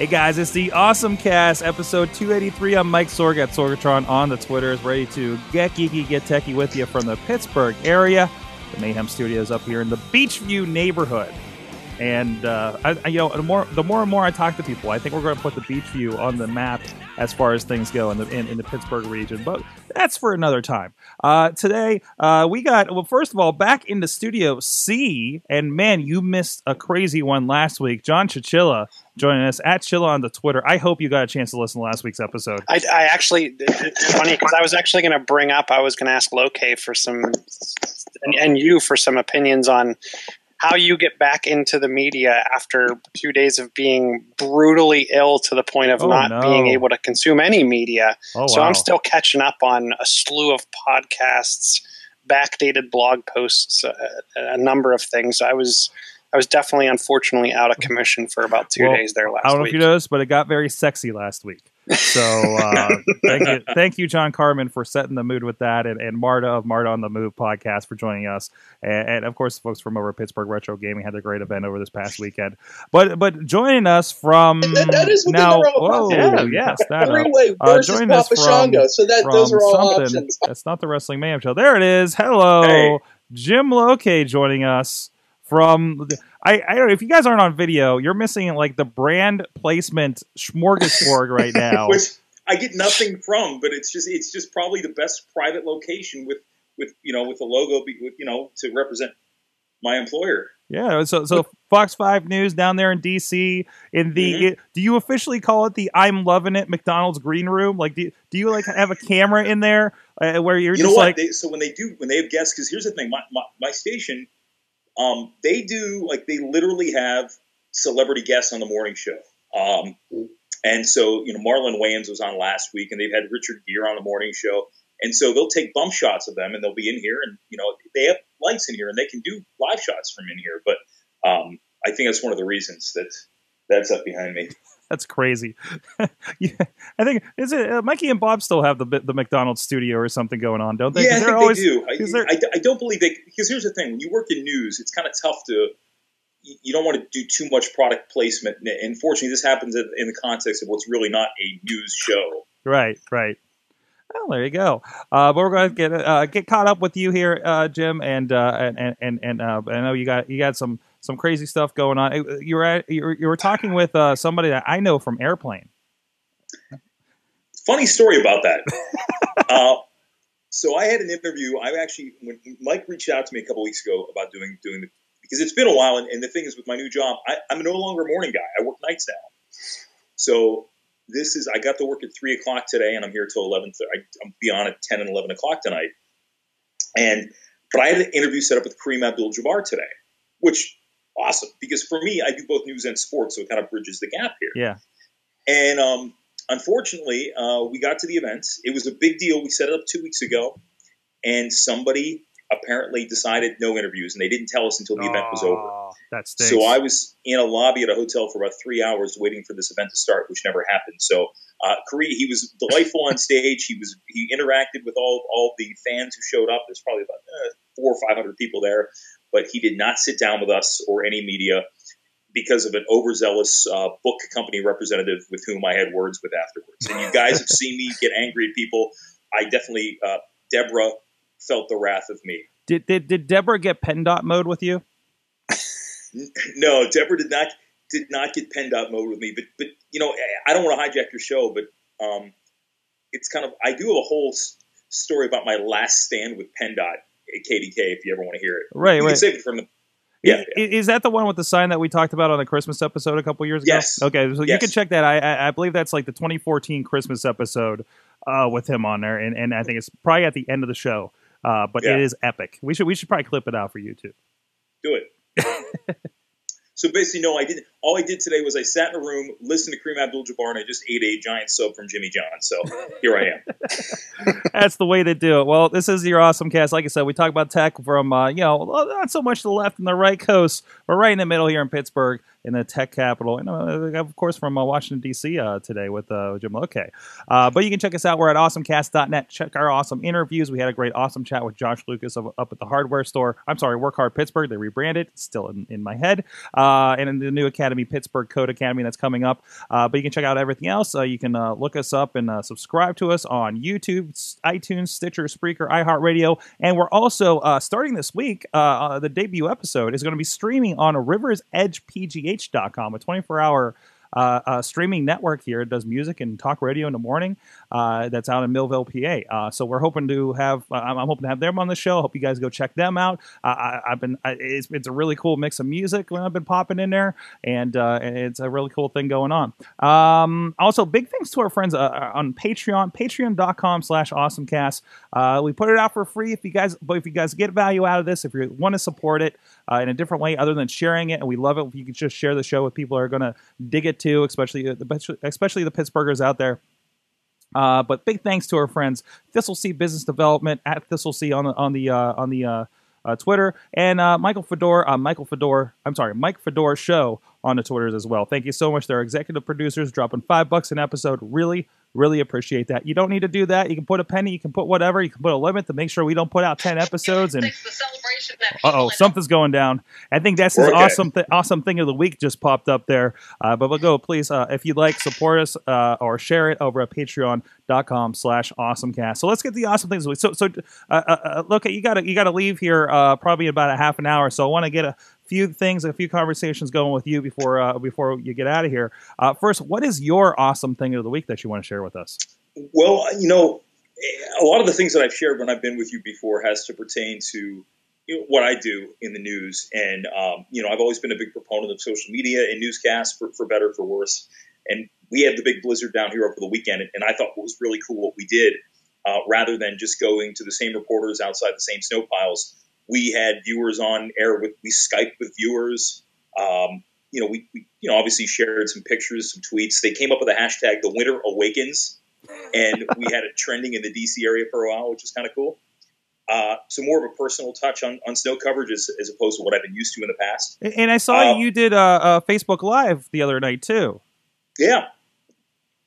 Hey guys, it's the Awesome Cast, episode 283. I'm Mike Sorg at Sorgatron on the Twitters, ready to get geeky, get techie with you from the Pittsburgh area. The Mayhem Studios up here in the Beechview neighborhood. And uh, I, I- you know, the more the more and more I talk to people, I think we're going to put the Beechview on the map as far as things go in the in, in the Pittsburgh region. But that's for another time. Uh, today uh, we got well, first of all, back in the Studio C, and man, you missed a crazy one last week. John Chichilla joining us at Chilla on the Twitter. I hope you got a chance to listen to last week's episode. I, I actually, it's funny because I was actually going to bring up, I was going to ask Lokay for some, and, and you for some opinions on how you get back into the media after two days of being brutally ill to the point of Oh, not no. being able to consume any media. Oh so wow! I'm still catching up on a slew of podcasts, backdated blog posts, uh, a number of things. I was. I was definitely, unfortunately, out of commission for about two Well, days there last week. I don't know week. if you noticed, but it got very sexy last week. So uh, thank you, thank you, John Carmen, for setting the mood with that, and, and Marta of Marta on the Move podcast for joining us, and, and of course, folks from over at Pittsburgh Retro Gaming had a great event over this past weekend. But but joining us from That- that is within now, the realm of whoa, possibility. yes, that uh, Three-way uh, versus joining us Papa from- Shango. So that those are all options. that's not the Wrestling Mayhem show. There it is. Hello, Hey. Jim Lokay joining us from. I, I don't know if you guys aren't on video, you're missing like the brand placement smorgasbord right now. which I get nothing from, but it's just it's just probably the best private location with with you know with the logo, be- with, you know, to represent my employer. yeah, so so Fox Five News down there in DC in the. Mhm. do you officially call it the "I'm loving it" McDonald's green room? Like, do do you like have a camera in there uh, where you're you just know what? like, they, so when they do when they have guests, because here's the thing, my, my my station, um, they do like they literally have celebrity guests on the morning show. Um, and so you know Marlon Wayans was on last week, and they've had Richard Gere on the morning show. And so they'll take bump shots of them, and they'll be in here, and you know they have lights in here, and they can do live shots from in here. But um, I think that's one of the reasons that that's up behind me. That's crazy. yeah, I think is it uh, Mikey and Bob still have the the McDonald's studio or something going on, don't they? yeah, I think always- they do. I, I, I don't believe they because here's the thing: when you work in news, it's kind of tough to. You don't want to do too much product placement, and unfortunately, this happens in in the context of what's really not a news show. Right, right. Well, there you go. Uh, but we're going to get uh, get caught up with you here, uh, Jim, and uh, and and and uh, I know you got you got some some crazy stuff going on. You were at, you were, you were talking with uh, somebody that I know from Airplane. Funny story about that. uh, so I had an interview. I actually, when Mike reached out to me a couple weeks ago about doing doing the because it's been a while, and, and the thing is with my new job, I, I'm no longer a morning guy. I work nights now. So this is I got to work at three o'clock today, and I'm here till eleven. I, I'm be at ten and eleven o'clock tonight. And but I had an interview set up with Kareem Abdul-Jabbar today, which awesome because for me, I do both news and sports, so it kind of bridges the gap here. Yeah, And um, unfortunately, uh, we got to the event. It was a big deal. We set it up two weeks ago, and somebody apparently decided no interviews, and they didn't tell us until the event was over. Oh, That stinks. So I was in a lobby at a hotel for about three hours waiting for this event to start, which never happened. So uh, he was delightful on stage. He was he interacted with all all the fans who showed up. There's probably about uh, four or five hundred people there, but he did not sit down with us or any media because of an overzealous uh, book company representative with whom I had words with afterwards. And you guys have seen me get angry at people. I definitely, uh, Deborah felt the wrath of me. did, did did Deborah get PennDOT mode with you? No, Deborah did not did not get PennDOT mode with me. But but you know, I don't want to hijack your show, but um, it's kind of I do have a whole story about my last stand with PennDOT at KDK. If you ever want to hear it, Right, we right. save it from the. Yeah, I- Is that the one with the sign that we talked about on the Christmas episode a couple years ago? Yes. Okay, so you can check that. I, I I believe that's like the 2014 Christmas episode uh, with him on there, and, and I think it's probably at the end of the show. Uh, but Yeah. it is epic. We should we should probably clip it out for YouTube. do it. so basically, no, I didn't. All I did today was I sat in a room, listened to Kareem Abdul-Jabbar, and I just ate a giant sub from Jimmy John. So here I am. That's the way to do it. Well, this is your awesome cast. Like I said, we talk about tech from uh, you know not so much the left and the right coast, but right in the middle here in Pittsburgh, in the tech capital, and uh, of course from uh, Washington D.C. Uh, today with uh, Jim Lokay. Uh, but you can check us out. We're at awesomecast.net. Check our awesome interviews. We had a great awesome chat with Josh Lucas of, up at the hardware store. I'm sorry, Work Hard Pittsburgh. They rebranded. Still in, in my head. And in the new academy, Pittsburgh Code Academy, that's coming up. Uh, but you can check out everything else. Uh, you can uh, look us up and subscribe to us on YouTube, iTunes, Stitcher, Spreaker, iHeartRadio. And we're also starting this week, the debut episode is going to be streaming on riversedgepgh.com, a 24 hour uh, streaming network here. It does music and talk radio in the morning. Uh, that's out in Millvale, PA. Uh, so we're hoping to have. I'm, I'm hoping to have them on the show. Hope you guys go check them out. I, I've been. I, it's, it's a really cool mix of music when I've been popping in there, and uh, it's a really cool thing going on. Um, also, big thanks to our friends on Patreon. Patreon.com/slash AwesomeCast. We put it out for free. If you guys, but if you guys get value out of this, if you want to support it uh, in a different way other than sharing it, and we love it if you could just share the show with people who are going to dig it too, especially the especially the Pittsburghers out there. Uh, but big thanks to our friends Thistle Sea Business Development at Thistle Sea on the on the uh, on the uh, uh, Twitter and uh, Michael Fedor, uh, Michael Fedor. I'm sorry, Mike Fedor Show on the Twitters as well. Thank you so much. They're executive producers dropping five bucks an episode. Really, really appreciate that. You don't need to do that. You can put a penny. You can put whatever. You can put a limit to make sure we don't put out ten episodes and. Uh oh, something's going down. I think that's his We're okay. awesome, th- awesome thing of the week just popped up there. Uh, but we'll go, please, uh, if you'd like, support us uh, or share it over at patreon.com slash awesomecast. So let's get the awesome things. of the week. So, so uh, uh, uh, look, you got to you got to leave here uh, probably about a half an hour. So I want to get a few things, a few conversations going with you before uh, before you get out of here. Uh, first, what is your awesome thing of the week that you want to share with us? Well, you know, a lot of the things that I've shared when I've been with you before has to pertain to you know, what I do in the news. And, um, you know, I've always been a big proponent of social media and newscasts for, for better, for worse. And we had the big blizzard down here over the weekend. And I thought what was really cool what we did, uh, rather than just going to the same reporters outside the same snow piles, we had viewers on air with, we Skyped with viewers. Um, you know, we, we, you know, obviously shared some pictures, some tweets. They came up with a hashtag, the winter awakens. And we had it trending in the DC area for a while, which is kind of cool. Uh, so more of a personal touch on, on snow coverage as, as opposed to what I've been used to in the past. And- I saw Um, you did a, uh Facebook Live the other night too. Yeah,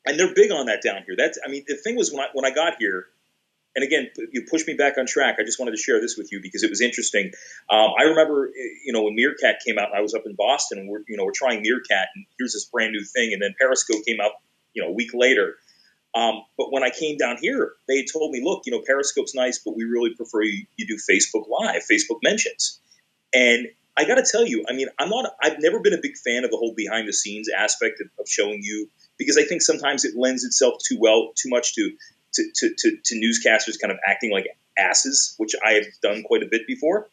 and they're big on that down here. That's I mean the thing was when I when I got here, and again you pushed me back on track. I just wanted to share this with you because it was interesting. Um, I remember you know when Meerkat came out, I was up in Boston, and we're you know we're trying Meerkat, and here's this brand new thing, and then Periscope came out you know a week later. Um, but when I came down here, they had told me, look, you know, Periscope's nice, but we really prefer you, you do Facebook Live, Facebook mentions. And I got to tell you, I mean, I'm not, I've never been a big fan of the whole behind the scenes aspect of, of showing you because I think sometimes it lends itself too well, too much to, to, to, to, to newscasters kind of acting like asses, which I have done quite a bit before.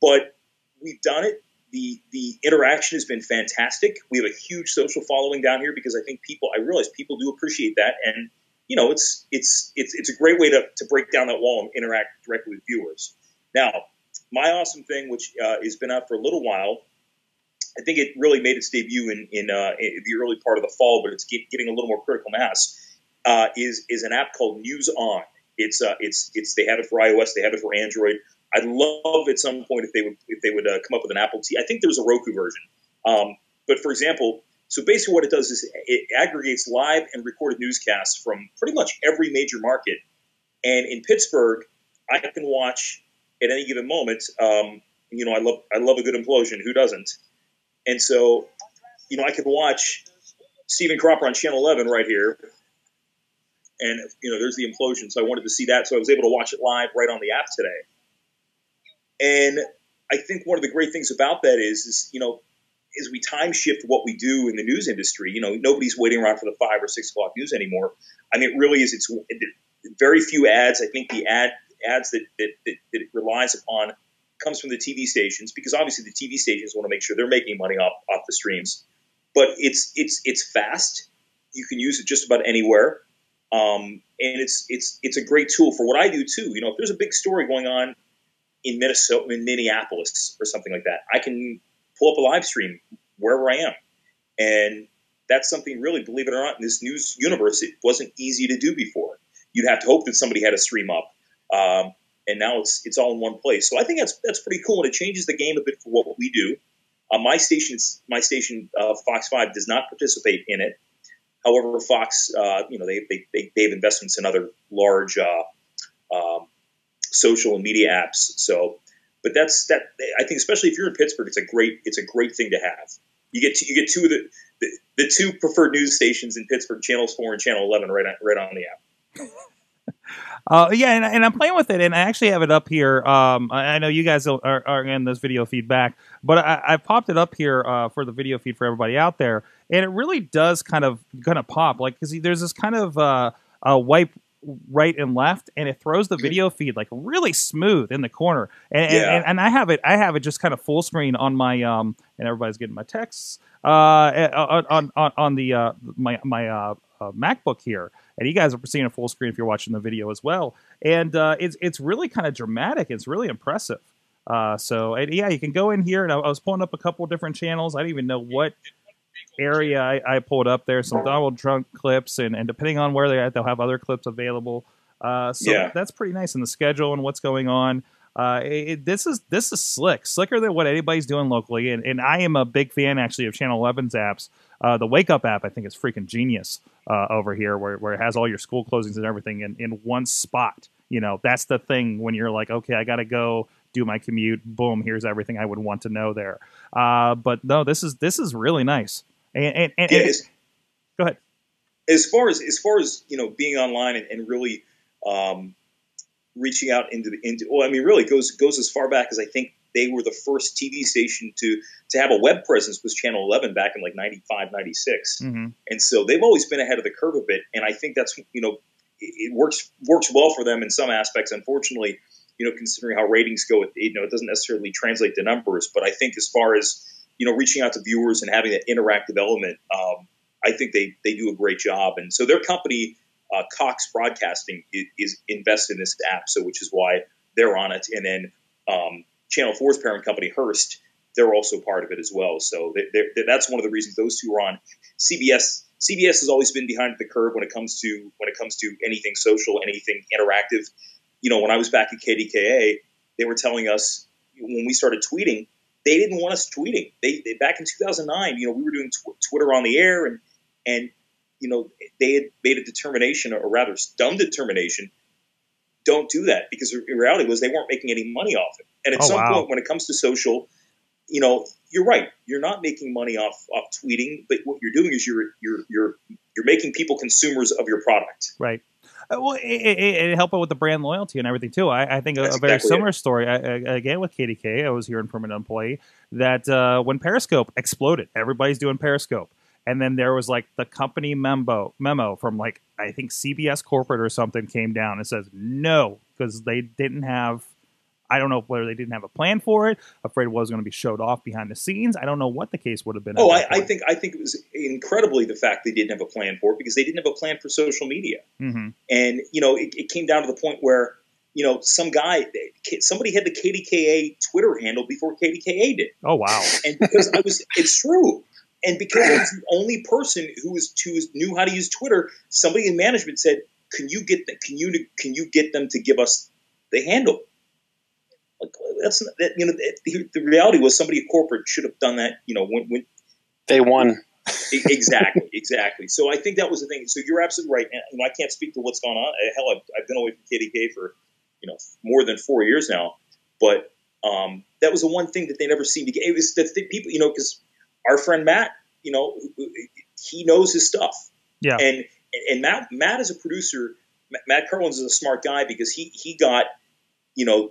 But we've done it. The, the interaction has been fantastic. We have a huge social following down here because I think people, I realize people do appreciate that. And, you know, it's, it's, it's, it's a great way to, to break down that wall and interact directly with viewers. Now, my awesome thing, which uh, has been out for a little while, I think it really made its debut in, in, uh, in the early part of the fall, but it's get, getting a little more critical mass. Uh, is is an app called News On. It's uh, it's it's they have it for iOS, they have it for Android. I'd love at some point if they would if they would uh, come up with an Apple TV. I think there's a Roku version. Um, but for example, so basically what it does is it aggregates live and recorded newscasts from pretty much every major market. And in Pittsburgh, I can watch at any given moment. Um, you know, I love I love a good implosion. Who doesn't? And so, you know, I can watch Stephen Cropper on Channel 11 right here. And, you know, there's the implosion. So I wanted to see that. So I was able to watch it live right on the app today. And I think one of the great things about that is, is, you know, as we time shift what we do in the news industry, you know, nobody's waiting around for the five or six o'clock news anymore. I mean, it really is, it's very few ads. I think the ad ads that, that, that, that it relies upon comes from the TV stations because obviously the TV stations want to make sure they're making money off, off the streams. But it's it's it's fast. You can use it just about anywhere, um, and it's it's it's a great tool for what I do too. You know, if there's a big story going on in Minnesota, in Minneapolis, or something like that, I can pull up a live stream wherever I am, and that's something really, believe it or not, in this news universe, it wasn't easy to do before. You'd have to hope that somebody had a stream up, um, and now it's it's all in one place. So I think that's that's pretty cool, and it changes the game a bit for what we do. Uh, my station's my station, uh, Fox Five, does not participate in it. However, Fox, uh, you know, they, they, they, they have investments in other large uh, um, social and media apps. So, but that's that. I think, especially if you're in Pittsburgh, it's a great it's a great thing to have. You get you get two of the, the, the two preferred news stations in Pittsburgh, channels four and channel eleven, right on, right on the app. Uh, yeah, and, and, I'm playing with it, and I actually have it up here. Um, I, I, know you guys are, are, in this video feedback, but I, I popped it up here uh, for the video feed for everybody out there, and it really does kind of kind of pop, like because there's this kind of uh, wipe right and left, and it throws the mm-hmm. video feed like really smooth in the corner, and, yeah. and, and, I have it, I have it just kind of full screen on my um, and everybody's getting my texts uh, on on on the uh, my my uh, uh, MacBook here and you guys are seeing a full screen if you're watching the video as well. And uh, it's it's really kind of dramatic. It's really impressive. Uh, so and, yeah, you can go in here, and I, I, was pulling up a couple different channels. I didn't even know what area I, I pulled up there. Some Donald Trump clips, and, and depending on where they're at, they'll have other clips available. Uh, so yeah. that's pretty nice in the schedule and what's going on. Uh, it, this is this is slick, slicker than what anybody's doing locally, and, and I am a big fan actually of Channel 11's apps. Uh, the Wake Up app, I think, is freaking genius uh, over here, where, where it has all your school closings and everything in, in one spot. You know, that's the thing when you're like, okay, I got to go do my commute. Boom, here's everything I would want to know there. Uh, but no, this is this is really nice. And, and, and, yeah, and go ahead. As far as as far as you know, being online and, and really um, reaching out into the into, well, I mean, really goes goes as far back as I think they were the first TV station to to have a web presence was Channel 11 back in like 95, 96. Mm-hmm. And so they've always been ahead of the curve a bit. And I think that's, you know, it, works works well for them in some aspects. Unfortunately, you know, considering how ratings go, it, you know, it doesn't necessarily translate to numbers. But I think as far as, you know, reaching out to viewers and having that interactive element, um, I think they, they do a great job. And so their company, uh, Cox Broadcasting, is, is invested in this app, so which is why they're on it. And then um, Channel 4's parent company, Hearst, they're also part of it as well. So they're, they're, that's one of the reasons those two are on. CBS CBS has always been behind the curve when it comes to when it comes to anything social, anything interactive. You know, when I was back at KDKA, they were telling us when we started tweeting, they didn't want us tweeting. They, they back in 2009, you know, we were doing tw- Twitter on the air, and and you know they had made a determination, or rather, dumb determination. Don't do that because the reality was they weren't making any money off it. And at oh, some wow. point, when it comes to social, you know, you're right. You're not making money off off tweeting, but what you're doing is you're you're you're you're making people consumers of your product. Right. Uh, well, it, it, it helped out with the brand loyalty and everything too. I, I think a, a, very exactly similar it. story I, again with KDK. I was hearing from an employee that uh, when Periscope exploded, everybody's doing Periscope, and then there was like the company memo memo from like I think CBS corporate or something came down and says no because they didn't have I don't know whether they didn't have a plan for it, afraid it was going to be showed off behind the scenes. I don't know what the case would have been. Oh, I, I, think I think it was incredibly the fact they didn't have a plan for it because they didn't have a plan for social media, mm-hmm. and you know it, it, came down to the point where you know some guy somebody had the KDKA Twitter handle before KDKA did. Oh wow! And because I was, it's true. And because I was the only person who was who knew how to use Twitter, somebody in management said, "Can you get the, can you can you get them to give us the handle?" Like that's that, you know the, the reality was somebody at corporate should have done that. You know when, when they won. exactly, exactly. So I think that was the thing. So you're absolutely right. And, you know, I can't speak to what's gone on. Hell, I've, I've been away from KDK for you know more than four years now. But um, that was the one thing that they never seemed to get. It was the th- people, you know, because our friend Matt, you know, he knows his stuff. Yeah. And and Matt Matt is a producer. Matt Carlins is a smart guy because he he got you know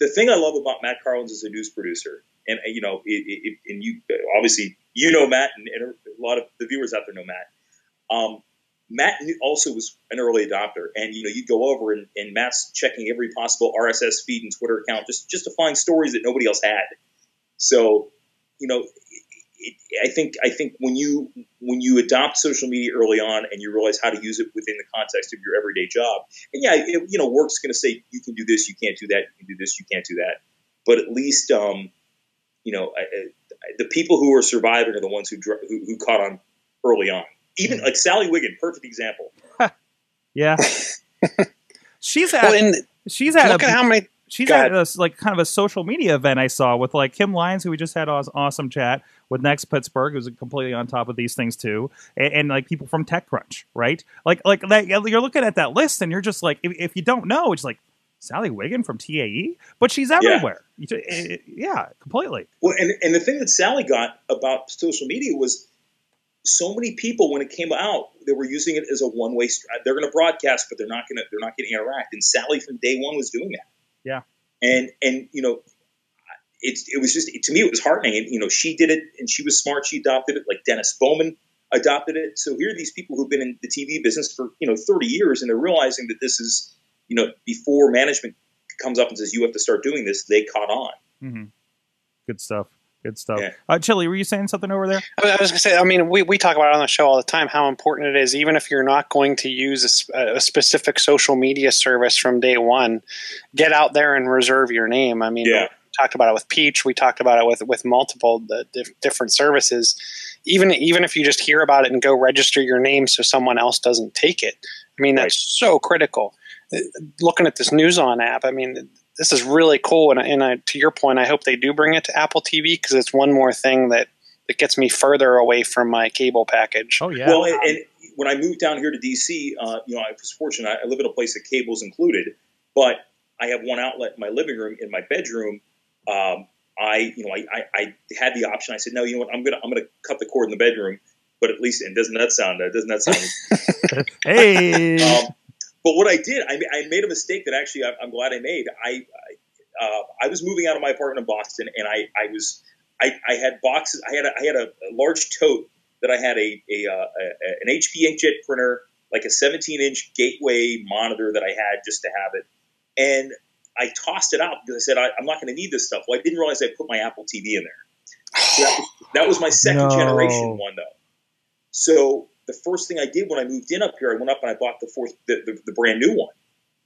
the thing I love about Matt Carlins as a news producer, and you know, it, it, and you obviously you know Matt, and, and, a lot of the viewers out there know Matt. Um, Matt also was an early adopter, and you know, you'd go over and, and Matt's checking every possible RSS feed and Twitter account just just to find stories that nobody else had. So, you know, it, I think I think when you when you adopt social media early on and you realize how to use it within the context of your everyday job, and yeah, it, you know, work's going to say you can do this, you can't do that, you can do this, you can't do that, but at least um, you know, the people who are surviving are the ones who dr- who, who caught on early on. Even like Sally Wiggin, perfect example. Yeah. she's had Well, and she's had look a, at how many. She's at a, like kind of a social media event I saw with like Kim Lyons, who we just had an awesome chat with Next Pittsburgh, who's completely on top of these things too, and, and like people from TechCrunch, right? Like like that. You're looking at that list, and you're just like, if, if you don't know, it's like Sally Wiggin from TAE, but she's everywhere. Ju- eh, eh, Yeah, completely. Well, and and the thing that Sally got about social media was so many people when it came out they were using it as a one way. They're going to broadcast, but they're not going to they're not going to interact. And Sally from day one was doing that. Yeah. And and you know. It's, it was just to me it was heartening and you know she did it and she was smart she adopted it like Dennis Bowman adopted it so here are these people who've been in the TV business for you know 30 years and they're realizing that this is you know before management comes up and says you have to start doing this they caught on hmm Good stuff. Good stuff. Yeah. Uh, Chili, were you saying something over there? I was going to say, I mean, we, we talk about it on the show all the time how important it is, even if you're not going to use a specific social media service from day one, get out there and reserve your name. I mean, Yeah. we talked about it with Peach, we talked about it with, with multiple the dif- different services. Even even if you just hear about it and go register your name so someone else doesn't take it, I mean that's so critical. Uh, Looking at this News On app, I mean this is really cool. And, and I, to your point, I hope they do bring it to Apple TV because it's one more thing that that gets me further away from my cable package. Oh yeah. Well, and, and when I moved down here to DC, uh, you know, I was fortunate. I live in a place that cable's included, but I have one outlet in my living room. In my bedroom, um, I, you know, I, I, I had the option. I said, no, you know what? I'm gonna, I'm gonna cut the cord in the bedroom. But at least, and doesn't that sound? Uh, doesn't that sound? hey. um, but what I did, I, I made a mistake that actually I, I'm glad I made. I, I, uh, I was moving out of my apartment in Boston, and I, I was, I, I had boxes. I had, a, I had a, a large tote that I had a, a, uh, a an HP inkjet printer, like a 17 inch gateway monitor that I had just to have it, and I tossed it out because I said I, I'm not going to need this stuff. Well, I didn't realize I put my Apple TV in there. So that, was, that was my second No. generation one, though. So the first thing I did when I moved in up here, I went up and I bought the fourth, the, the, the brand new one.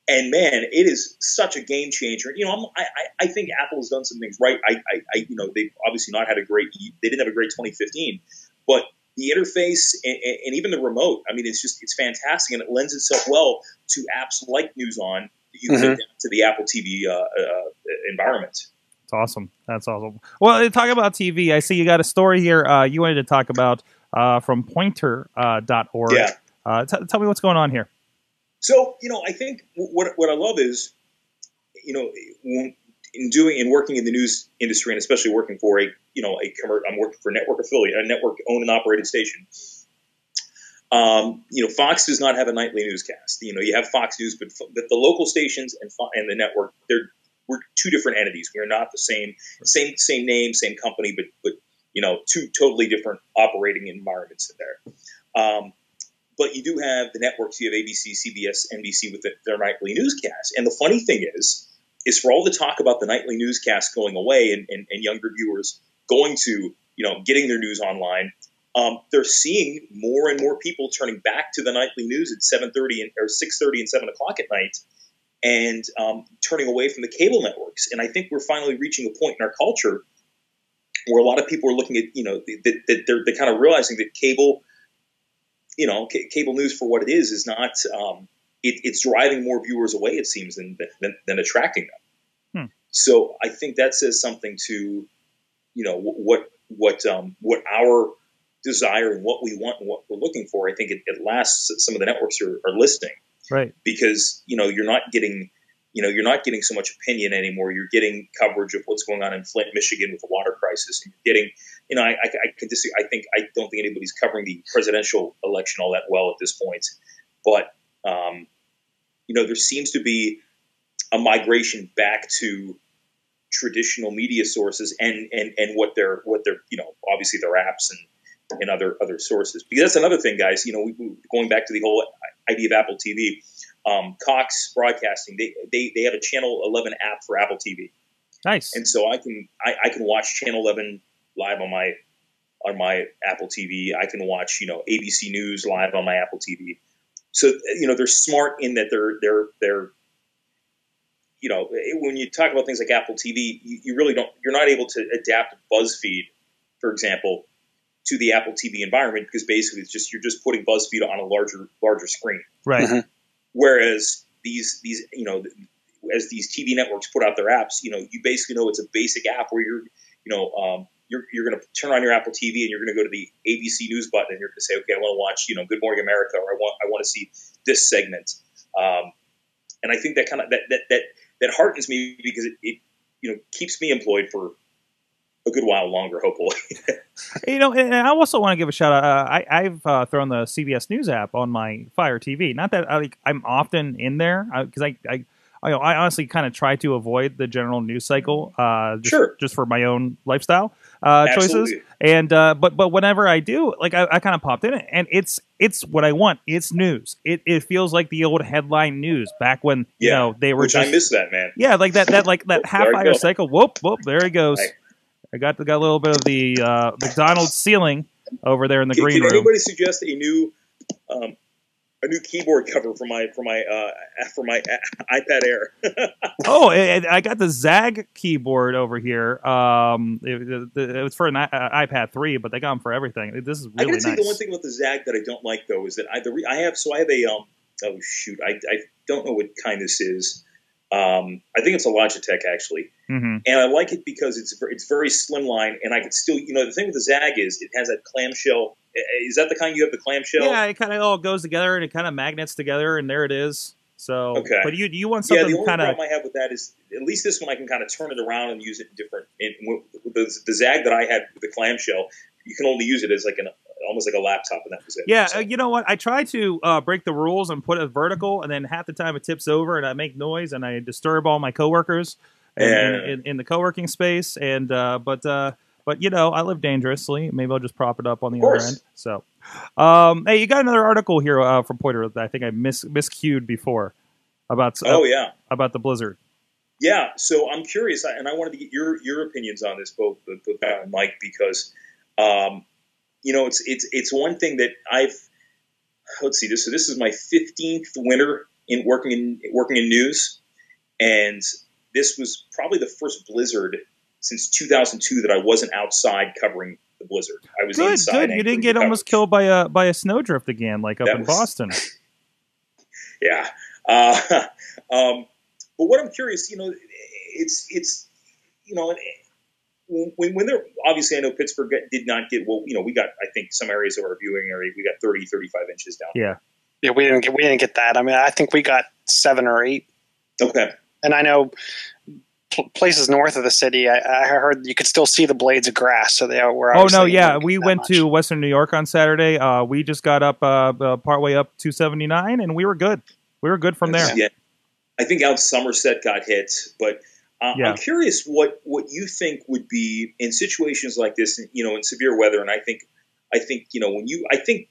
And man, it is such a game changer. You know, I'm, I, I- I think Apple has done some things right. I, I, I, you know, they've obviously not had a great, they didn't have a great 2015, but the interface and, and even the remote, I mean, it's just, it's fantastic and it lends itself well to apps like News On that you can Mhm. get down to the Apple TV uh, uh, environment. That's awesome. That's awesome. Well, talk about TV. I see you got a story here. Uh, you wanted to talk about uh, from Poynter uh, dot org. Yeah. Uh, t- tell me what's going on here. So, you know, I think what what I love is, you know, in doing and working in the news industry and especially working for a you know a I'm working for a network affiliate, a network owned and operated station. Um, you know, Fox does not have a nightly newscast. You know, you have Fox News, but, but the local stations and and the network, they're we're two different entities. We are not the same same same name, same company, but but you know, two totally different operating environments in there. Um, but you do have the networks. You have ABC, CBS, NBC with the, their nightly newscasts. And the funny thing is, is for all the talk about the nightly newscast going away and, and, and younger viewers going to, you know, getting their news online, um, they're seeing more and more people turning back to the nightly news at 7.30 and, or 6.30 and 7 o'clock at night and um, turning away from the cable networks. And I think we're finally reaching a point in our culture where a lot of people are looking at, you know, that, that they're, they're kind of realizing that cable – you know, c- cable news for what it is is not. Um, it, it's driving more viewers away, it seems, than than, than attracting them. Hmm. So I think that says something to, you know, what what um, what our desire and what we want and what we're looking for. I think it, it lasts. Some of the networks are, are listening Right. because you know you're not getting you know you're not getting so much opinion anymore. You're getting coverage of what's going on in Flint, Michigan, with the water crisis. And you're getting you know I, I, I can just, I think I don't think anybody's covering the presidential election all that well at this point, but um, you know there seems to be a migration back to traditional media sources and and and what they're what they're you know obviously their apps and and other other sources because that's another thing guys you know we, going back to the whole idea of apple tv um, cox broadcasting they, they they have a channel 11 app for apple tv Nice. and so i can I, I can watch channel 11 live on my on my apple tv i can watch you know abc news live on my apple tv so you know they're smart in that they're they're they're you know when you talk about things like apple tv you, you really don't you're not able to adapt buzzfeed for example, to the Apple TV environment because basically it's just you're just putting BuzzFeed on a larger larger screen. Right. Mhm. Whereas these these you know as these TV networks put out their apps, you know you basically know it's a basic app where you're you know um, you're you're going to turn on your Apple TV and you're going to go to the ABC News button and you're going to say, okay, I want to watch you know Good Morning America or I want I want to see this segment. Um, and I think that kind of that that that that heartens me because it, it you know keeps me employed for a good while longer, hopefully. You know, and I also want to give a shout out. Uh, I, I've uh, thrown the CBS News app on my Fire TV. Not that I, like, I'm often in there because I, I, I, I honestly kind of try to avoid the general news cycle, uh, just, Sure. just for my own lifestyle uh, choices. And uh, but but whenever I do, like I, I kind of popped in it, and it's it's what I want. It's news. It it feels like the old headline news back when you know they were Which just I miss that man. yeah, like that that like that half hour cycle. Whoop whoop, there he goes. Right. I got got a little bit of the uh, McDonald's ceiling over there in the Can, green can room. anybody suggest a new um, a new keyboard cover for my for my uh, for my iPad Air? Oh, I got the Zagg keyboard over here. Um, it, it, it was for an I, uh, iPad 3, but they got them for everything. This is really I gotta say the one thing about the Zagg that I don't like though is that I the re- I have so I have a um oh shoot I, I don't know what kind this is. Um, I think it's a Logitech actually, hmm and I like it because it's it's very slimline, and I can still you know the thing with the Zagg is it has that clamshell. Is that the kind you have the clamshell? Yeah, it kind of all goes together and it kind of magnets together, and there it is. So, Okay. but you do you want something? Yeah, the only kind of problem I have with that is at least this one I can kind of turn it around and use it in different. In, the, the Zagg that I had with the clamshell, you can only use it as like an almost like a laptop, and that was it. Yeah, So- uh, you know what? I try to uh, break the rules and put it vertical, and then half the time it tips over, and I make noise, and I disturb all my coworkers in, in, in, in the co-working space. And uh, but uh, but you know, I live dangerously. Maybe I'll just prop it up on the other end. So, um, hey, you got another article here uh, from Poynter that I think I mis miscued before about oh yeah. about the blizzard. Yeah, so I'm curious, and I wanted to get your your opinions on this, both both Mike, because um, you know it's it's it's one thing that I've let's see this. So this is my 15th winter in working in working in news, and this was probably the first blizzard since 2002 that I wasn't outside covering the blizzard. I was Good, inside. good. You didn't get almost killed by a by a snowdrift again, like up That in was- Boston. Yeah. Uh, um, but what I'm curious, you know, it's it's you know, when when they're obviously I know Pittsburgh got- did not get well, you know, we got I think some areas of our viewing area we got 30 35 inches down. Yeah. Yeah, we didn't get we didn't get that. I mean, I think we got seven or eight, Okay. and I know places north of the city. I, I heard you could still see the blades of grass. So they were. Oh no, yeah, we went much. to Western New York on Saturday. Uh, we just got up uh, uh, partway up 279, and we were good. We were good from there. Yeah. I think out Somerset got hit, but uh, Yeah. I'm curious what what you think would be in situations like this, you know, in severe weather. And I think I think you know when you I think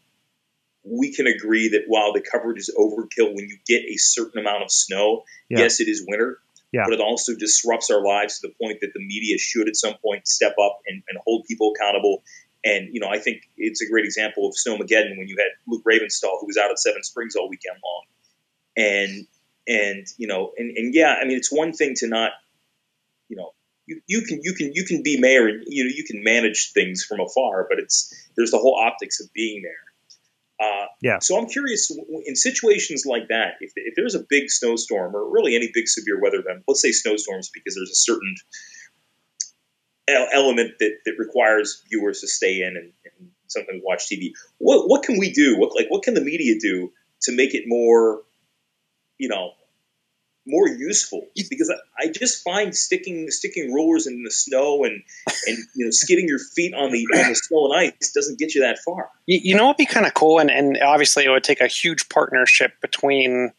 we can agree that while the coverage is overkill, when you get a certain amount of snow, Yeah. yes, it is winter. Yeah. But it also disrupts our lives to the point that the media should at some point step up and, and hold people accountable. And, you know, I think it's a great example of Snowmageddon when you had Luke Ravenstahl, who was out at Seven Springs all weekend long. And, and, you know, and, and yeah, I mean, it's one thing to not, you know, you, you can, you can, you can be mayor and, you know, you can manage things from afar, but it's, there's the whole optics of being there. Uh, Yeah. So I'm curious in situations like that, if, if there's a big snowstorm or really any big severe weather event, let's say snowstorms because there's a certain element that, that requires viewers to stay in and, and sometimes watch TV. What what can we do? What like what can the media do to make it more, you know, more useful? Because I, I just find sticking sticking rulers in the snow and and you know skidding your feet on the on the snow and ice doesn't get you that far. You, you know what'd be kind of cool, and, and obviously it would take a huge partnership between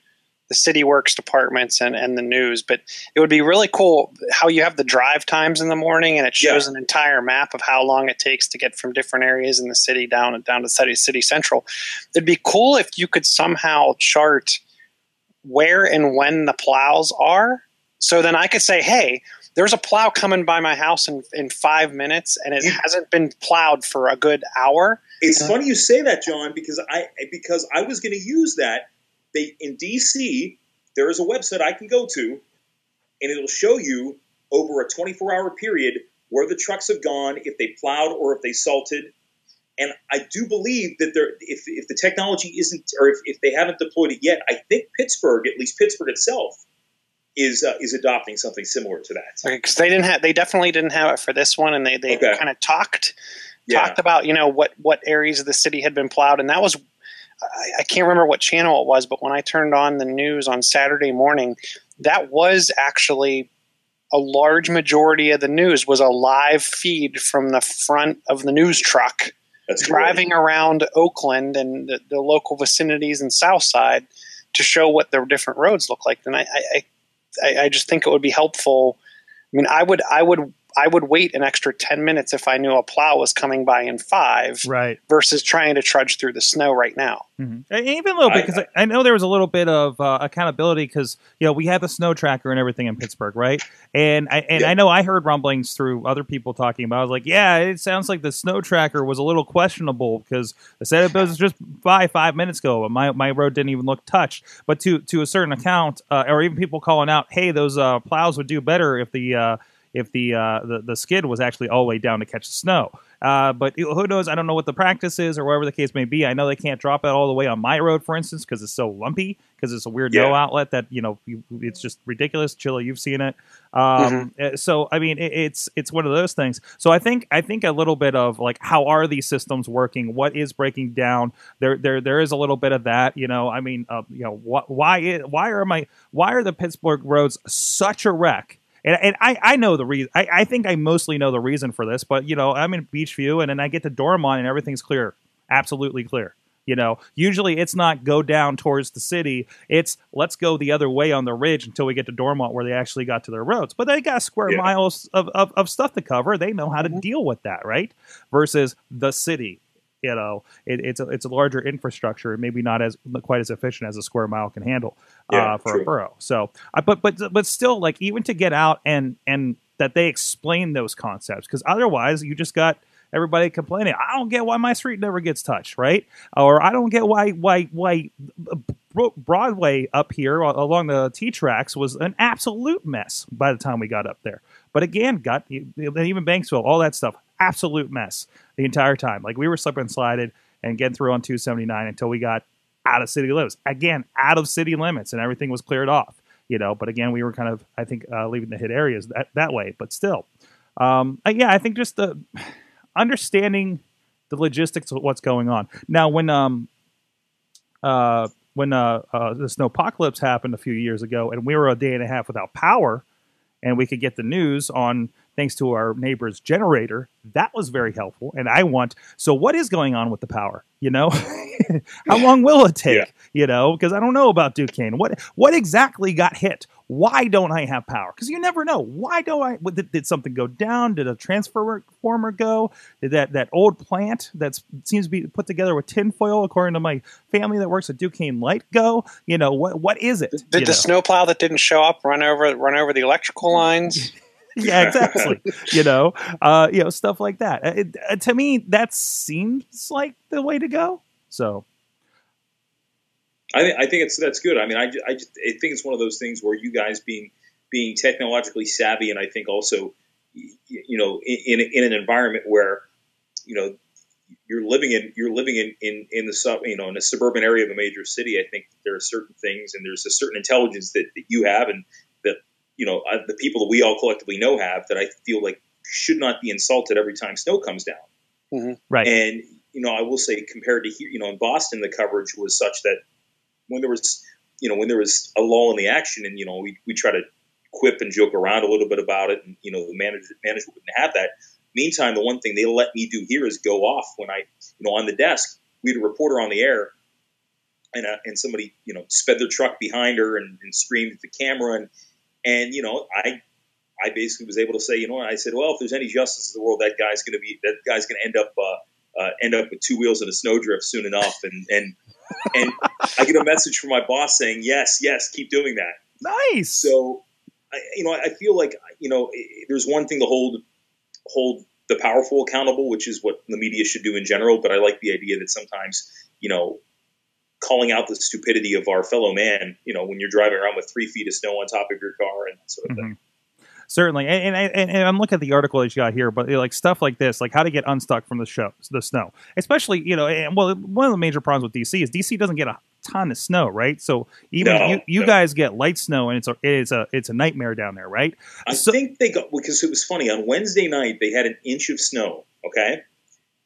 the city works departments and, and the news, but it would be really cool how you have the drive times in the morning and it shows an entire map of how long it takes to get from different areas in the city down down to city city central. It'd be cool if you could somehow chart where and when the plows are. So then I could say, hey, there's a plow coming by my house in, in five minutes and it You- hasn't been plowed for a good hour. It's funny you say that, John, because I because I was going to use that. They in DC, there is a website I can go to, and it'll show you over a 24 hour period where the trucks have gone, if they plowed or if they salted. And I do believe that there, if, if the technology isn't, or if, if they haven't deployed it yet, I think Pittsburgh, at least Pittsburgh itself, is uh, is adopting something similar to that. because they didn't have they definitely didn't have it for this one and they they Okay. kind of talked Yeah. talked about you know what what areas of the city had been plowed and that was I, I can't remember what channel it was but when i turned on the news on saturday morning that was actually a large majority of the news was a live feed from the front of the news truck That's great. driving around oakland and the, the local vicinities and south side to show what the different roads look like and I, I I, I just think it would be helpful I mean, I would, I would, I would wait an extra ten minutes if I knew a plow was coming by in five, Right. versus trying to trudge through the snow right now. Mhm. And Even a little bit I- because I, I know there was a little bit of uh, accountability because you know we had the snow tracker and everything in Pittsburgh, right? And I and Yeah. I know I heard rumblings through other people talking about. I was like, yeah, it sounds like the snow tracker was a little questionable because they said it was just by five minutes ago, but my, my road didn't even look touched. But to to a certain account, uh, or even people calling out, hey, those uh, plows would do better if the uh, if the, uh, the the skid was actually all the way down to catch the snow. Uh, but who knows? I don't know what the practice is or whatever the case may be. I know they can't drop it all the way on my road, for instance, because it's so lumpy, because it's a weird no outlet that you know it's just ridiculous. Chilla, you've seen it. Um, uh, So I mean, it, it's it's one of those things. So I think I think a little bit of like how are these systems working? What is breaking down? There there there is a little bit of that. You know, I mean, uh, you know, wh- why i- why are my why are the Pittsburgh roads such a wreck? And, and I, I know the reason. I, I think I mostly know the reason for this, but you know, I'm in Beechview, and then I get to Dormont, and everything's clear, absolutely clear. You know, usually it's not go down towards the city. It's let's go the other way on the ridge until we get to Dormont, where they actually got to their roads. But they got square Yeah. miles of, of, of stuff to cover. They know how to mm-hmm. deal with that, right? Versus the city. You know, it, it's a it's a larger infrastructure, maybe not as quite as efficient as a square mile can handle Yeah, uh, for true. a borough. So, uh, but but but still, like even to get out and and that they explain those concepts, because otherwise you just got everybody complaining. I don't get why my street never gets touched, right? Or I don't get why why why Broadway up here along the T tracks was an absolute mess by the time we got up there. But again, got even Banksville, all that stuff, absolute mess the entire time. Like we were slipping and slided and getting through on 279 until we got out of city limits. Again, out of city limits, and everything was cleared off. You know, but again, we were kind of, I think, uh, leaving the hit areas that that way. But still, um, yeah, I think just the understanding the logistics of what's going on. Now, when um, uh, when uh, uh, the snowpocalypse happened a few years ago, and we were a day and a half without power, and we could get the news on thanks to our neighbor's generator. That was very helpful. And I want so what is going on with the power? You know, how long will it take? Yeah. You know, because I don't know about Duquesne. What what exactly got hit? Why don't I have power? Because you never know. Why do I? Did, did something go down? Did a transformer go? Did that that old plant that seems to be put together with tinfoil, according to my family that works at Duquesne Light, go? You know what? What is it? Did the know? snowplow that didn't show up run over run over the electrical lines? yeah, exactly. you know, uh, you know, stuff like that. Uh, It, uh, to me, that seems like the way to go. So, I, think I think it's that's good. I mean, I, I, just, I think it's one of those things where you guys being being technologically savvy, and I think also, you know, in, in an environment where, you know, you're living in you're living in, in, in the sub you know in a suburban area of a major city. I think there are certain things, and there's a certain intelligence that, that you have, and you know uh, the people that we all collectively know have that I feel like should not be insulted every time snow comes down. right. And you know, I will say compared to here, you know, in Boston, the coverage was such that when there was, you know, when there was a lull in the action, and you know, we we try to quip and joke around a little bit about it, and you know, the management management wouldn't have that. Meantime, the one thing they let me do here is go off when I, you know, on the desk, we had a reporter on the air, and uh, and somebody, you know, sped their truck behind her and, and screamed at the camera, and and you know, I I basically was able to say, you know, I said, well, if there's any justice in the world, that guy's going to be that guy's going to end up uh, uh, end up with two wheels and a snowdrift soon enough, and and and I get a message from my boss saying, yes, yes, keep doing that. nice. So, I, you know, I feel like you know, there's one thing to hold hold the powerful accountable, which is what the media should do in general. But I like the idea that sometimes, you know, calling out the stupidity of our fellow man, you know, when you're driving around with three feet of snow on top of your car and that sort of thing. Mm-hmm. certainly. And, and, and, and I'm looking at the article that you got here, but like stuff like this, like how to get unstuck from the show, the snow, especially you know. And, well, one of the major problems with DC is DC doesn't get a ton of snow, right? So even No, you, you no. guys get light snow, and it's a it's a it's a nightmare down there, right? I So- think they got because it was funny on Wednesday night they had an inch of snow. Okay,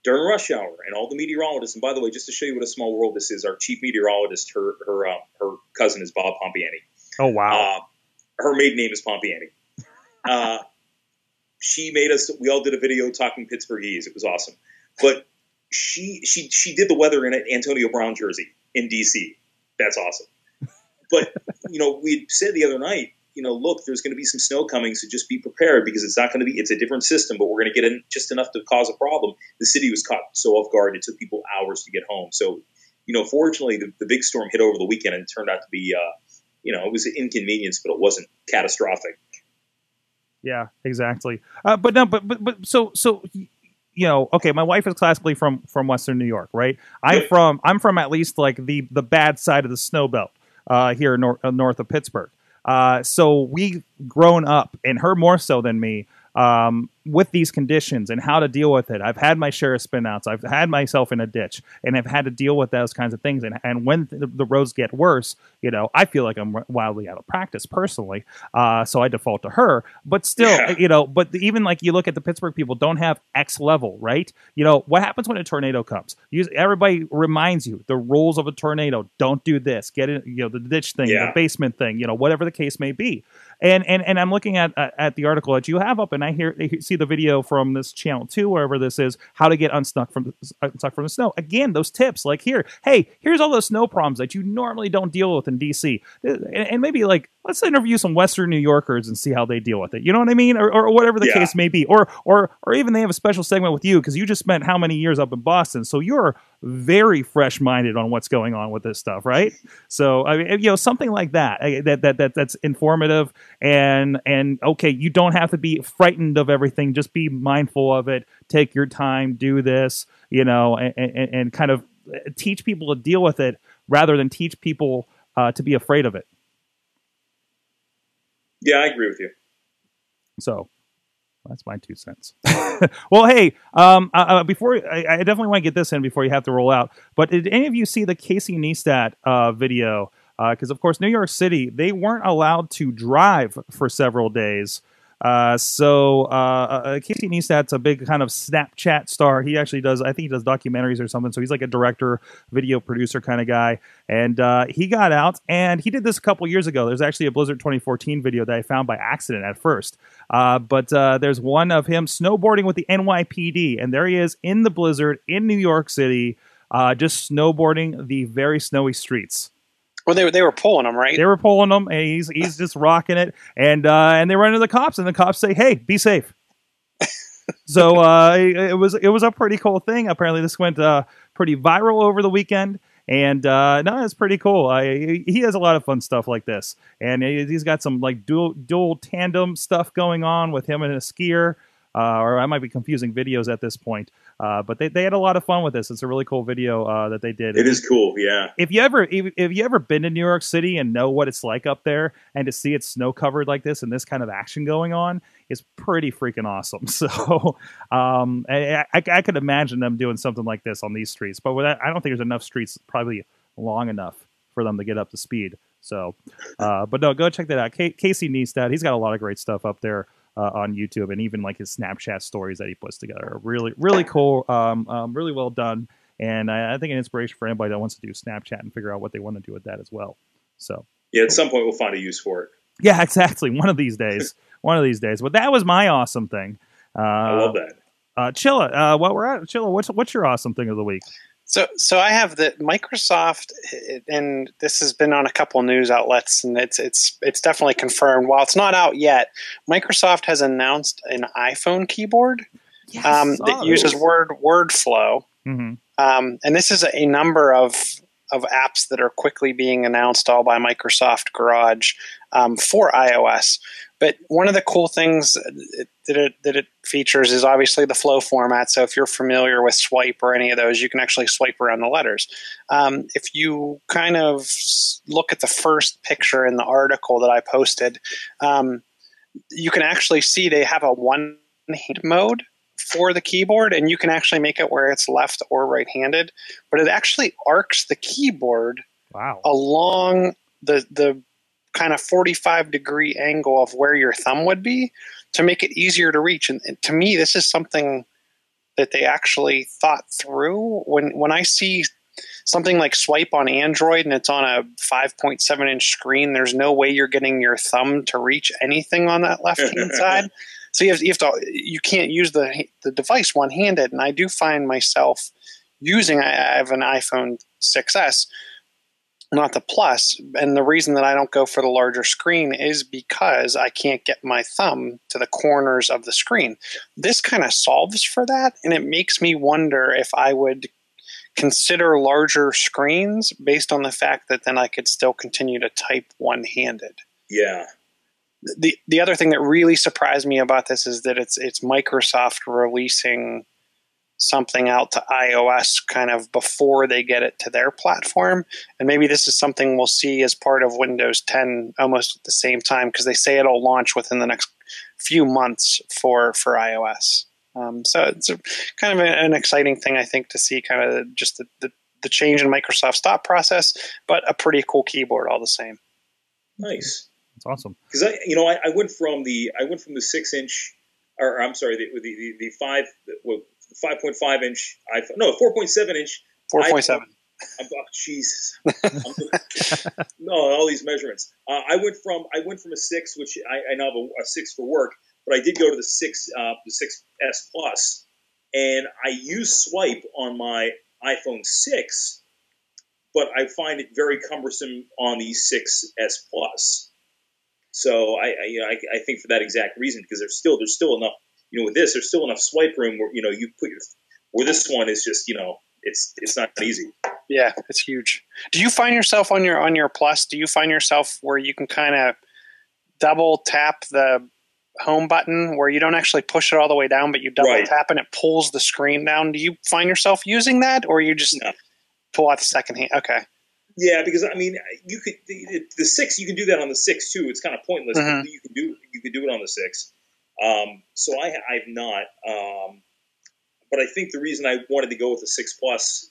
during rush hour, and all the meteorologists. And by the way, just to show you what a small world this is, our chief meteorologist, her her uh, her cousin is Bob Pompeani. Oh wow, Uh, her maiden name is Pompeani. Uh, she made us. We all did a video talking Pittsburghese. It was awesome. But she she she did the weather in an Antonio Brown jersey in DC. That's awesome. But you know, we said the other night, you know, look, there's going to be some snow coming, so just be prepared because it's not going to be. It's a different system, but we're going to get in just enough to cause a problem. The city was caught so off guard; it took people hours to get home. So, you know, fortunately, the, the big storm hit over the weekend, and it turned out to be, uh, you know, it was an inconvenience, but it wasn't catastrophic. yeah, exactly. Uh, but no, but but but so so. You know, okay. My wife is classically from from Western New York, right? I'm from I'm from at least like the the bad side of the snow belt uh, here nor- uh, north of Pittsburgh. Uh, so we've grown up, and her more so than me, um, with these conditions and how to deal with it. I've had my share of spinouts. I've had myself in a ditch, and I've had to deal with those kinds of things. And, and when the, the roads get worse, you know, I feel like I'm wildly out of practice personally. Uh, so I default to her. But still, Yeah. you know, but even like you look at the Pittsburgh people don't have X level, right? You know, what happens when a tornado comes? You, everybody reminds you the rules of a tornado. Don't do this. Get it, you know, the ditch thing, the basement thing, you know, whatever the case may be. And and and I'm looking at at at the article that you have up, and I hear I see the video from this channel too, wherever this is, how to get unstuck from the, unstuck from the snow. Again, those tips like here, hey, here's all those snow problems that you normally don't deal with in DC, uh, and, and maybe like let's interview some Western New Yorkers and see how they deal with it. You know what I mean, or, or whatever the Yeah. case may be, or or or even they have a special segment with you because you just spent how many years up in Boston, so you're very fresh minded on what's going on with this stuff, right? So I mean, you know, something like that uh, that that, that that's informative and and okay, you don't have to be frightened of everything. Just be mindful of it. Take your time. Do this, you know, and and, and kind of teach people to deal with it rather than teach people uh, to be afraid of it. Yeah, I agree with you. So that's my two cents. well, hey, um, uh, uh, before I, I definitely want to get this in before you have to roll out. But did any of you see the Casey Neistat uh, video? Because of course, New York City they weren't allowed to drive for several days. Uh, so uh, uh, Casey Neistat's a big kind of Snapchat star. He actually does, I think he does documentaries or something. So he's like a director, video producer kind of guy. And uh, he got out and he did this a couple years ago. There's actually a Blizzard 2014 video that I found by accident at first. Uh, but uh, there's one of him snowboarding with the NYPD, and there he is in the blizzard in New York City, uh, just snowboarding the very snowy streets. Well, they, were, they were pulling them, right? They were pulling him, and he's he's just rocking it. And uh, and they run into the cops, and the cops say, "Hey, be safe." so uh, it, was it was a pretty cool thing. Apparently, this went uh, pretty viral over the weekend. And uh, no, it's pretty cool. I, he has a lot of fun stuff like this, and he- he's got some like dual dual tandem stuff going on with him and a skier. Uh, or I might be confusing videos at this point, uh, but they, they had a lot of fun with this. It's a really cool video uh, that they did. It is cool. Yeah. if you ever if, if you ever been to New York City and know what it's like up there, and to see it snow covered like this and this kind of action going on is pretty freaking awesome. So um, I, I, I could imagine them doing something like this on these streets, but with that, I don't think there's enough streets probably long enough for them to get up to speed. So, uh, but no, go check that out. K- Casey Neistat, he's got a lot of great stuff up there uh, on YouTube, and even like his Snapchat stories that he puts together are really, really cool. Um, um, really well done, and I, I think an inspiration for anybody that wants to do Snapchat and figure out what they want to do with that as well. So, Yeah. At some point, we'll find a use for it. yeah, exactly. One of these days, one of these days. But that was my awesome thing. Uh, I love that. Uh, Chilla, uh, while we're at Chilla, what's what's your awesome thing of the week? So, so I have the Microsoft, and this has been on a couple news outlets, and it's it's it's definitely confirmed. While it's not out yet, Microsoft has announced an iPhone keyboard um, that uses Word WordFlow, hmm um, and this is a number of of apps that are quickly being announced all by Microsoft Garage um, for iOS. But one of the cool things that it, that it features is obviously the flow format. So if you're familiar with Swype or any of those, you can actually swipe around the letters. Um, if you kind of look at the first picture in the article that I posted, um, you can actually see they have a one hand mode for the keyboard, and you can actually make it where it's left or right handed, but it actually arcs the keyboard Wow. along the the kind of 45 degree angle of where your thumb would be to make it easier to reach. And, and to me this is something that they actually thought through. When when i see something like Swype on android and it's on a 5.7 inch screen there's no way you're getting your thumb to reach anything on that left hand side so you have, you have to you can't use the the device one handed and i do find myself using i have an iphone 6s not the plus. And the reason that I don't go for the larger screen is because I can't get my thumb to the corners of the screen. This kind of solves for that, and it makes me wonder if I would consider larger screens based on the fact that then I could still continue to type one handed. Yeah. The the other thing that really surprised me about this is that it's it's Microsoft releasing something out to iOS kind of before they get it to their platform. And maybe this is something we'll see as part of Windows 10 almost at the same time because they say it'll launch within the next few months for for iOS. Um, so it's a, kind of an exciting thing, I think, to see kind of just the, the, the change in Microsoft's thought process, but a pretty cool keyboard all the same. Nice. That's awesome. Because I, you know, I, I went from the I went from the six inch, or I'm sorry, the the the, the five well, 5.5 inch iPhone, no, 4.7 inch. 4.7. I'm, oh, Jesus. I'm- no, all these measurements. Uh, I went from I went from a six, which I, I now have a, a six for work, but I did go to the six, uh, the six S plus, and I use Swype on my iPhone six, but I find it very cumbersome on the six S plus. So I, I, you know, I, I think for that exact reason, because there's still there's still enough, you know, with this there's still enough swipe room where you know you put your where this one is just you know it's it's not easy. Yeah, it's huge. Do you find yourself on your on your plus? Do you find yourself where you can kind of double tap the home button where you don't actually push it all the way down, but you double Right. tap and it pulls the screen down? Do you find yourself using that, or you just No. pull out the second hand? Okay, Yeah, because I mean, you could the, the six. You can do that on the six too. It's kind of pointless. Mhm. But you can do you can do it on the six. Um, so I I've not. Um, but I think the reason I wanted to go with the six plus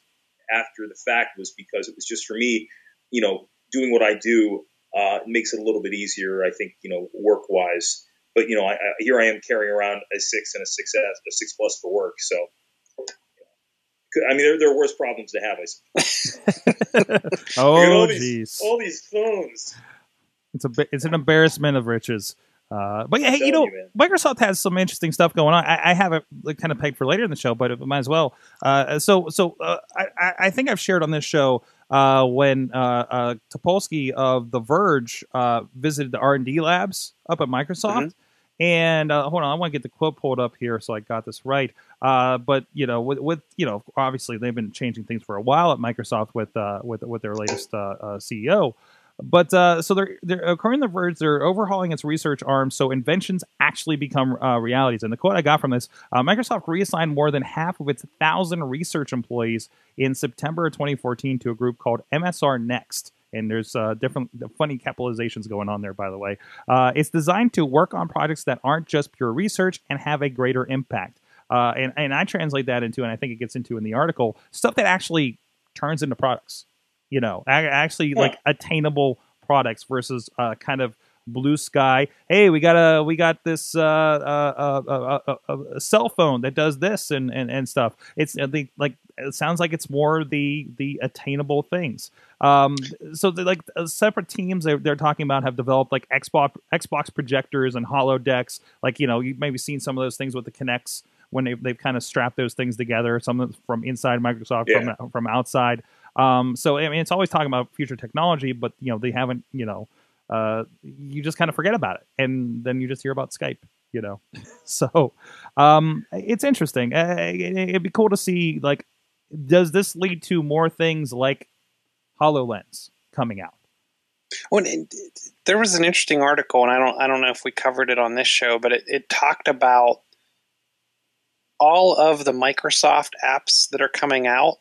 after the fact was because it was just for me, you know, doing what I do uh, makes it a little bit easier. I think you know work wise. But you know, I, I, here I am carrying around a six and a six S, a six plus for work. So. I mean, there, there are worse problems to have. I suppose. Oh, all these, jeez. all these phones. It's a it's an embarrassment of riches. Uh, but yeah, hey, you know, you. Microsoft has some interesting stuff going on. I, I have it like, kind of pegged for later in the show, but it might as well. Uh, so, so uh, I, I- think I've shared on this show uh, when uh, uh, Topolsky of The Verge uh, visited the R and D labs up at Microsoft. And uh, hold on, I want to get the quote pulled up here so I got this right. Uh, but you know, with, with you know, obviously they've been changing things for a while at Microsoft with uh, with with their latest uh, uh, CEO. But uh, so they're, they're according to The Verge, they're overhauling its research arm so inventions actually become realities. And the quote I got from this: Microsoft reassigned more than half of its thousand research employees in September of 2014 to a group called MSR Next. And there's uh, different funny capitalizations going on there, by the way. Uh, it's designed to work on projects that aren't just pure research and have a greater impact. Uh, and, and I translate that into, and I think it gets into in the article, stuff that actually turns into products. You know, actually Yeah. like attainable products versus uh, kind of blue sky. Hey, we got a we got this uh, uh, uh, uh, uh, uh, cell phone that does this and and, and stuff. It's think like it sounds like it's more the the attainable things. Um, so like uh, separate teams they're, they're talking about have developed like Xbox Xbox projectors and holodecks. Like you know you've maybe seen some of those things with the Kinects when they've, they've kind of strapped those things together. Some of from inside Microsoft, Yeah. from from outside. Um, so I mean it's always talking about future technology, but you know they haven't you know uh, you just kind of forget about it, and then you just hear about Skype. You know, so um, it's interesting. Uh, it- it'd be cool to see like does this lead to more things like HoloLens coming out? Well, there was an interesting article, and I don't I don't know if we covered it on this show, but it, it talked about all of the Microsoft apps that are coming out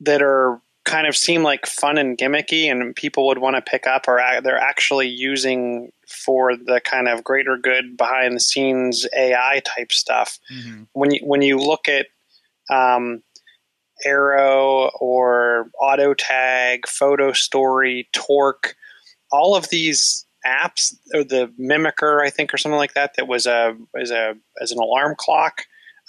that are kind of seem like fun and gimmicky, and people would want to pick up, or they're actually using for the kind of greater good behind the scenes AI type stuff. Mhm. When you when you look at um, Arrow or AutoTag, Photo Story, Torque, all of these apps, or the Mimicker, I think, or something like that, that was a as a as an alarm clock.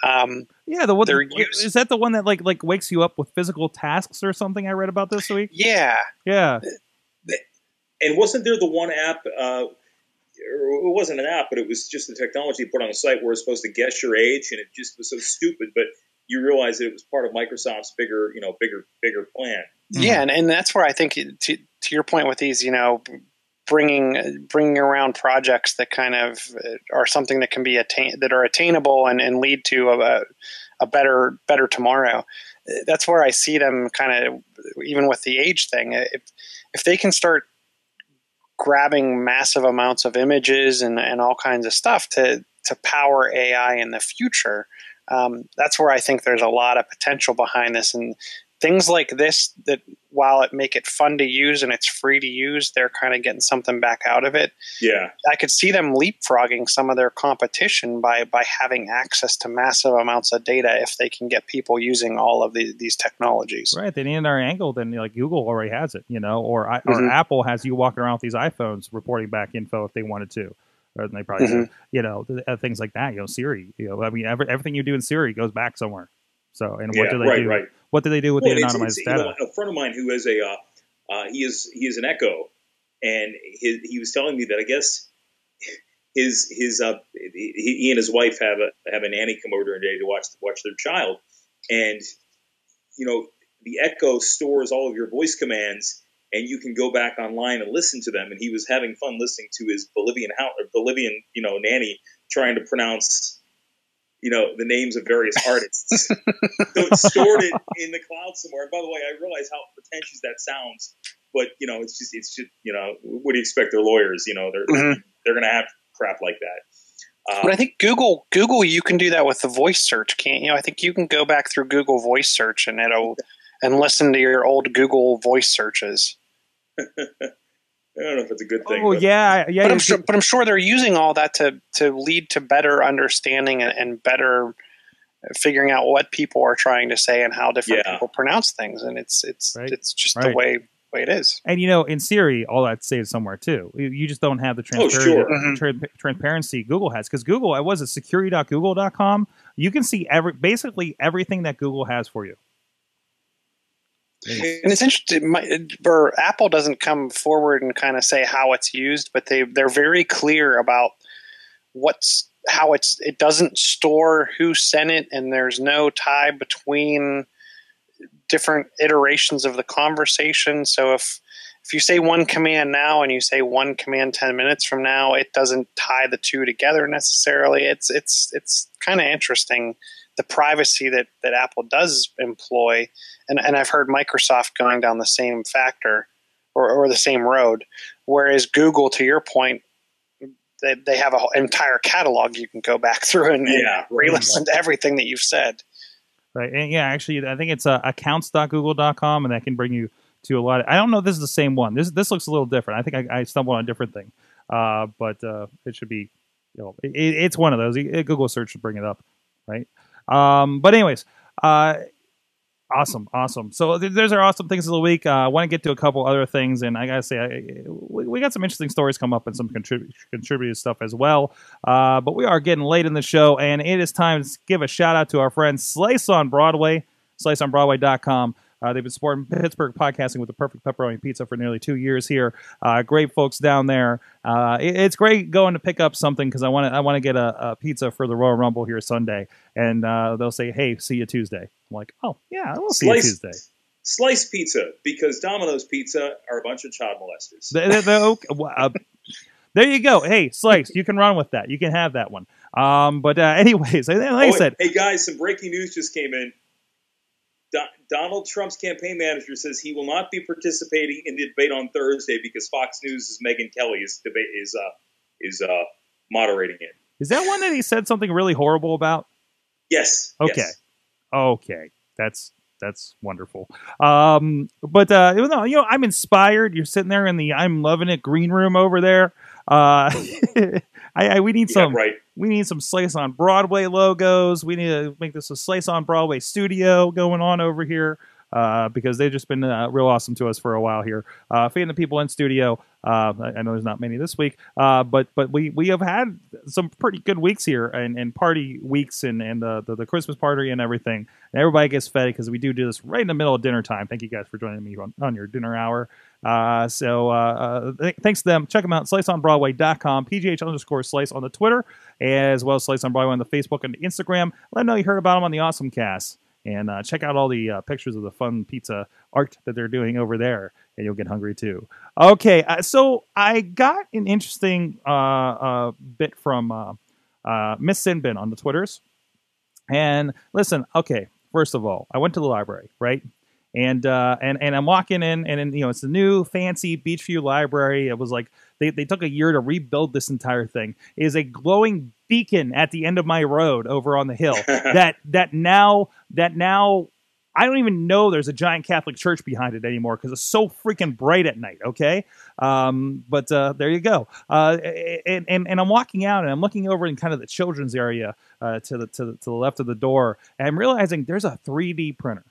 Um, Yeah, the one They're used- is that the one that like like wakes you up with physical tasks or something? I read about this week. yeah, Yeah, And wasn't there the one app? Uh, it wasn't an app, but it was just the technology put on the site where it's supposed to guess your age, and it just was so stupid. But you realize that it was part of Microsoft's bigger, you know, bigger, bigger plan. Yeah, and, and that's where I think to, to your point with these, you know, bringing bringing around projects that kind of uh, are something that can be attain that are attainable and, and lead to a, a better better tomorrow. Uh, That's where I see them kind of even with the age thing. If if they can start grabbing massive amounts of images and, and all kinds of stuff to to power AI in the future, um, that's where I think there's a lot of potential behind this and things like this that while it make it fun to use and it's free to use they're kind of getting something back out of it Yeah, i could see them leapfrogging some of their competition by by having access to massive amounts of data if they can get people using all of the, these technologies right. They need another angle than like Google already has it, you know, or I or Mhm. Apple has you walking around with these iPhones reporting back info if they wanted to. Or they probably do, you know, uh, things like that. You know, Siri. You know, I mean, every, everything you do in Siri goes back somewhere. So, and what yeah, do they right, do? right. What do they do with Well, the anonymized it's, you data? know, a friend of mine who is a uh, uh, he is he is an Echo, and his, he was telling me that I guess his his uh, he, he and his wife have a have a nanny come over during the day to watch watch their child, and you know the Echo stores all of your voice commands, and you can go back online and listen to them. And he was having fun listening to his Bolivian house, Bolivian you know nanny trying to pronounce you know the names of various artists. so it's stored it in the cloud somewhere. And by the way, I realize how pretentious that sounds, but you know, it's just it's just you know, what do you expect? They're lawyers, you know, they're Mhm. they're gonna have crap like that. but i Um, think google google you can do that with the voice search can't you i think you can go back through google voice search and it'll and listen to your old google voice searches I don't know if it's a good thing. oh but- yeah, yeah. but I'm sure, but I'm sure they're using all that to to lead to better understanding and, and better figuring out what people are trying to say and how different Yeah. people pronounce things, and it's it's Right. it's just the way way it is. And you know, in Siri, all that's saved somewhere too. You, you just don't have the Oh, transparency, sure. Mhm. tran- transparency Google has. Because Google, I was at security.google.com. You can see every basically everything that Google has for you. And it's interesting. Apple doesn't come forward and kind of say how it's used, but they they're very clear about what's how it's. It doesn't store who sent it, and there's no tie between different iterations of the conversation. So if if you say one command now and you say one command ten minutes from now, it doesn't tie the two together necessarily. It's it's it's kind of interesting the privacy that that Apple does employ and, and I've heard Microsoft going down the same factor or, or the same road. Whereas Google, to your point, they, they have an entire catalog you can go back through and, and re-listen to everything that you've said. Right. And yeah, actually, I think it's uh, accounts.google.com, and that can bring you to a lot. Of, I don't know if this is the same one. This this looks a little different. I think I, I stumbled on a different thing, uh, but uh, it should be. You know, it, it's one of those. Google search should bring it up, right? Um, but anyways, uh, awesome, awesome. So th- there's our awesome things of the week. Uh, I want to get to a couple other things, and I gotta say, I, we, we got some interesting stories come up and some contrib- contributed stuff as well. Uh, but we are getting late in the show, and it is time to give a shout out to our friends Slice on Broadway, sliceonbroadway.com. Uh, they've been supporting Pittsburgh podcasting with the perfect pepperoni pizza for nearly two years here. Uh, great folks down there. Uh, it- it's great going to pick up something because I want to I want to get a, a pizza for the Royal Rumble here Sunday, and uh, they'll say, "Hey, see you Tuesday." I'm like, "Oh yeah, I will see you Tuesday." Slice pizza because Domino's Pizza are a bunch of child molesters. The- the- the- okay, uh, there you go. Hey, Slice, you can run with that. You can have that one. Um, but uh, anyways, like I Oh, said, hey guys, some breaking news just came in. Do- Donald Trump's campaign manager says he will not be participating in the debate on Thursday because Fox News' is Megyn Kelly is debate is uh, is uh, moderating it. is that one that he said something really horrible about? Yes. Okay. yes. Okay, that's that's wonderful. Um, but uh, know, you know, I'm inspired. You're sitting there in the I'm loving it green room over there. Uh, I, I we need Yeah, some right. we need some Slice on Broadway logos. We need to make this a Slice on Broadway studio going on over here uh, because they've just been uh, real awesome to us for a while here. Uh, feeding the people in studio. Uh, I, know there's not many this week, uh, but but we we have had some pretty good weeks here and, and party weeks and and uh, the the Christmas party and everything. And everybody gets fed because we do do this right in the middle of dinner time. Thank you guys for joining me on, on your dinner hour. Uh, so uh, uh, th- thanks to them. Check them out. SliceOnBroadway.com. PGH underscore Slice on the Twitter, as well as Slice on Broadway on the Facebook and Instagram. Let them know you heard about them on the Awesome Cast. And uh, check out all the uh, pictures of the fun pizza art that they're doing over there, and you'll get hungry too. Okay, uh, so I got an interesting uh, uh, bit from uh, Miss Sinbin on the Twitters. And listen, okay, first of all, I went to the library, right? And and and I'm walking in, and, and you know it's a new fancy Beechview library. It was like they, they took a year to rebuild this entire thing. It is a glowing beacon at the end of my road over on the hill that that now that now I don't even know there's a giant Catholic church behind it anymore because it's so freaking bright at night. Okay, um, but uh, there you go. Uh, and, and and I'm walking out and I'm looking over in kind of the children's area uh, to the to the, to the left of the door, and I'm realizing there's a 3D printer.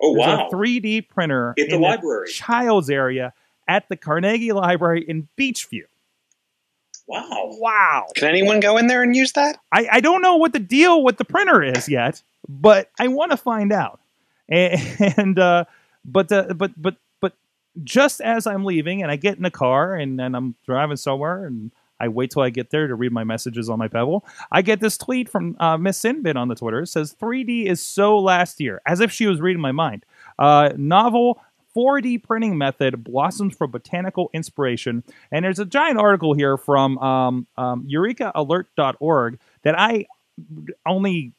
Oh There's wow! a 3D printer In the library. child's area at the Carnegie Library in Beechview. Wow. Wow. Can anyone go in there and use that? I, I don't know what the deal with the printer is yet, but I want to find out. And, and uh, but uh, but but but just as I'm leaving, and I get in the car, and, and I'm driving somewhere, and I wait till I get there to read my messages on my Pebble. I get this tweet from uh, Miss Sinbin on the Twitter. It says 3D is so last year, as if she was reading my mind. Uh, novel 4D printing method blossoms from botanical inspiration. And there's a giant article here from um, um, EurekAlert.org that I only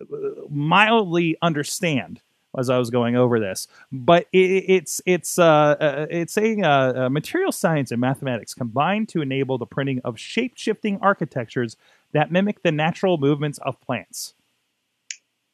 uh, mildly understand as I was going over this, but it, it's it's uh, uh, it's saying uh, uh, material science and mathematics combined to enable the printing of shape shifting architectures that mimic the natural movements of plants.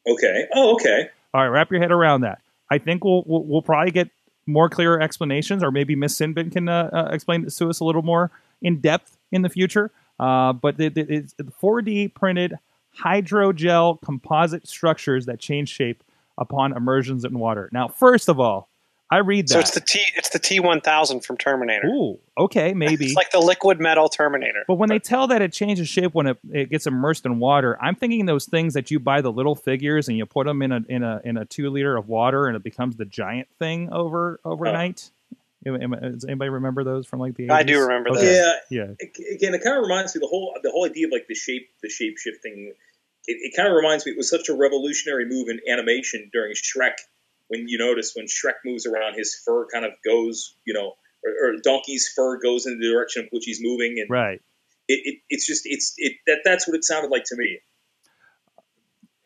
Okay. Oh, okay. All right, wrap your head around that. I think we'll we'll, we'll probably get more clearer explanations, or maybe Miss Sinbin can uh, uh, explain this to us a little more in depth in the future. Uh, but it, it, it's 4D printed hydrogel composite structures that change shape upon immersions in water. Now, first of all, I read that. So it's the T it's the T one thousand from Terminator. Ooh, okay, maybe. It's like the liquid metal Terminator. But when they tell that it changes shape when it, it gets immersed in water, I'm thinking those things that you buy the little figures and you put them in a in a in a two liter of water and it becomes the giant thing over overnight. Oh. Am- am- Does anybody remember those from like the? 80s? I do remember Okay. those. Yeah. Yeah. Again, it kind of reminds me the whole the whole idea of like the shape the shape shifting. It, it kind of reminds me it was such a revolutionary move in animation during Shrek. When you notice when Shrek moves around, his fur kind of goes, you know, or, or Donkey's fur goes in the direction of which he's moving, and Right. it, it, it's just it's it that that's what it sounded like to me.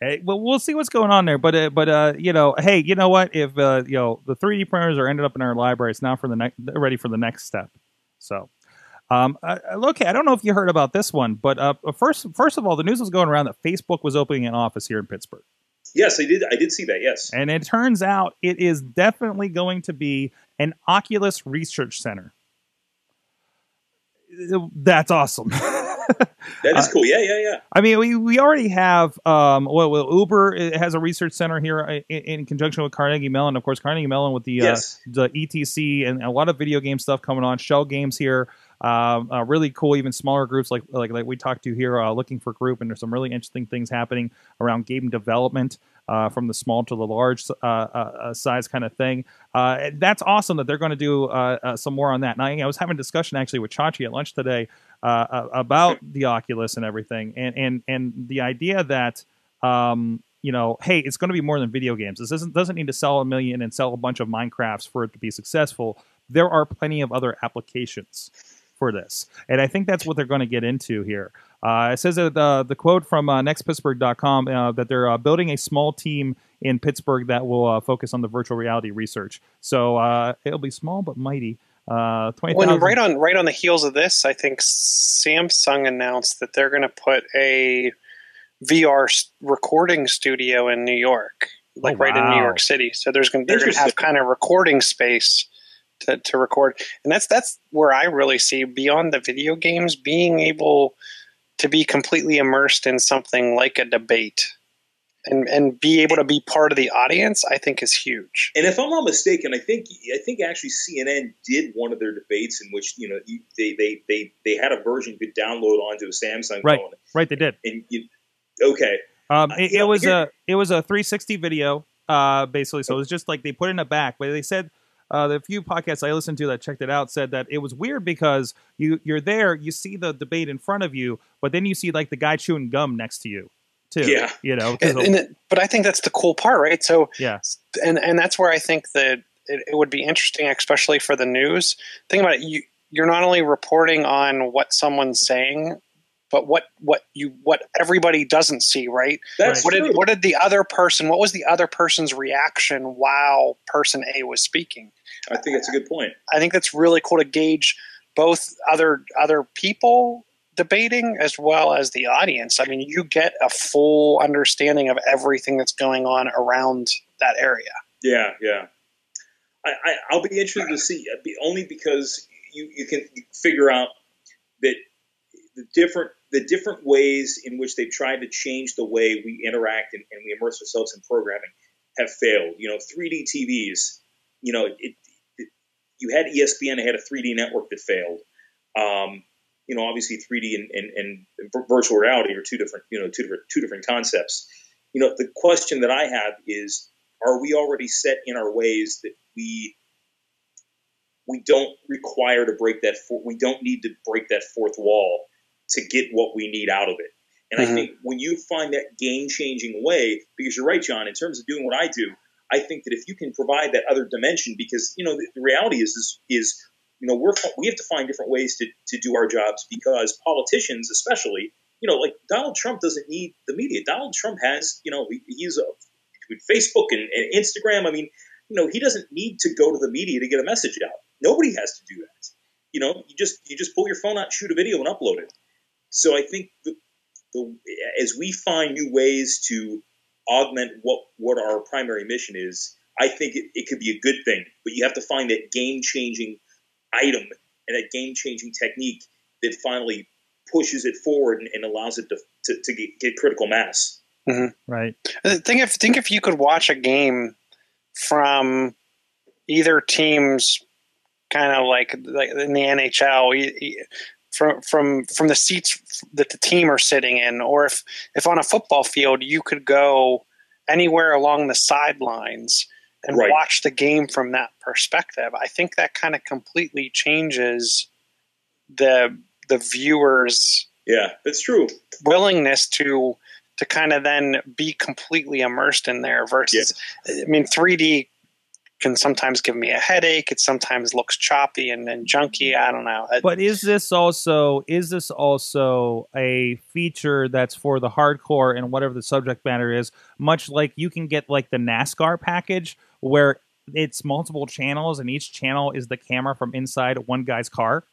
Hey, well, we'll see what's going on there, but uh, but uh, you know, hey, you know what? If uh, you know the 3D printers are ended up in our library, it's now for the next ready for the next step. So, um, uh, okay, I don't know if you heard about this one, but uh, first first of all, the news was going around that Facebook was opening an office here in Pittsburgh, Yes, I did. I did see that. Yes. and it turns out it is definitely going to be an Oculus Research Center. That's awesome. That is cool. Yeah, yeah, yeah. I mean, we, we already have um, well, well, Uber uh, has a research center here uh, in, in conjunction with Carnegie Mellon. Of course, Carnegie Mellon with the Yes. uh, the ETC and a lot of video game stuff coming on. Schell Games here, um, uh, really cool. Even smaller groups like like like we talked to here, uh, looking for group, and there's some really interesting things happening around game development. Uh, from the small to the large uh, uh, uh, size kind of thing. Uh, that's awesome that they're going to do uh, uh, some more on that. And I, I was having a discussion actually with Chachi at lunch today uh, about the Oculus and everything, and and and the idea that um, you know, hey, it's going to be more than video games. This doesn't doesn't need to sell a million and sell a bunch of Minecrafts for it to be successful. There are plenty of other applications for this, and I think that's what they're going to get into here. Uh, it says that uh, the quote from uh, nextpittsburgh.com uh, that they're uh, building a small team in Pittsburgh that will uh, focus on the virtual reality research. So uh, it'll be small but mighty. Uh, Twenty When thousand. right on right on the heels of this, I think Samsung announced that they're going to put a VR recording studio in New York, like right in New. York City. So there's going to they're going to have kind of recording space to, to record, and that's that's where I really see beyond the video games being able to be completely immersed in something like a debate and and be able to be part of the audience. I think is huge. And if I'm not mistaken, I think I think actually CNN did one of their debates in which you know they, they they they had a version you could download onto a Samsung Right. phone. Right, they did. And you, okay, Um, Uh, it, it was here- a it was a 360 video, uh, basically. So it was just like they put it in a back, but they said uh, the few podcasts I listened to that checked it out said that it was weird because you you're there, you see the debate in front of you, but then you see like the guy chewing gum next to you, too. Yeah. you know, 'cause And, and it, but I think that's the cool part, right? So yeah, and and that's where I think that it, it would be interesting, especially for the news. Think about it. You you're not only reporting on what someone's saying, but what what you what everybody doesn't see, right? that's What true. did what did the other person? What was the other person's reaction while person A was speaking? I think that's a good point. I think that's really cool to gauge both other other people debating as well as the audience. I mean, you get a full understanding of everything that's going on around that area. Yeah, yeah. I, I I'll be interested to see uh, only because you you can figure out that the different the different ways in which they've tried to change the way we interact and, and we immerse ourselves in programming have failed. You know, 3D TVs. You know, it, it, you had ESPN, it had a 3D network that failed. Um, you know, obviously 3D and, and, and virtual reality are two different, you know, two different two different concepts. You know, the question that I have is, are we already set in our ways that we we don't require to break that four, we don't need to break that fourth wall to get what we need out of it and Mhm. i think when you find that game changing way because you're right john in terms of doing what i do i think that if you can provide that other dimension because you know the, the reality is is, is you know we're we have to find different ways to, to do our jobs because politicians especially you know like donald trump doesn't need the media donald trump has you know he's a with Facebook and, and Instagram. I mean, you know, he doesn't need to go to the media to get a message out. Nobody has to do that. You know, you just you just pull your phone out, shoot a video, and upload it. So I think the, the as we find new ways to augment what what our primary mission is, I think it, it could be a good thing. But you have to find that game changing item and that game changing technique that finally pushes it forward and, and allows it to, to, to get, get critical mass. Mm-hmm. right. Uh, think if think if you could watch a game from either team's kind of like like in the NHL from from from the seats that the team are sitting in, or if if on a football field you could go anywhere along the sidelines and Right. watch the game from that perspective. I think that kind of completely changes the the viewers Yeah, that's true. willingness to to kind of then be completely immersed in there versus I mean 3D can sometimes give me a headache. It sometimes looks choppy and, and junky. I don't know. But is this also is this also a feature that's for the hardcore and whatever the subject matter is? Much like you can get like the NASCAR package where it's multiple channels and each channel is the camera from inside one guy's car.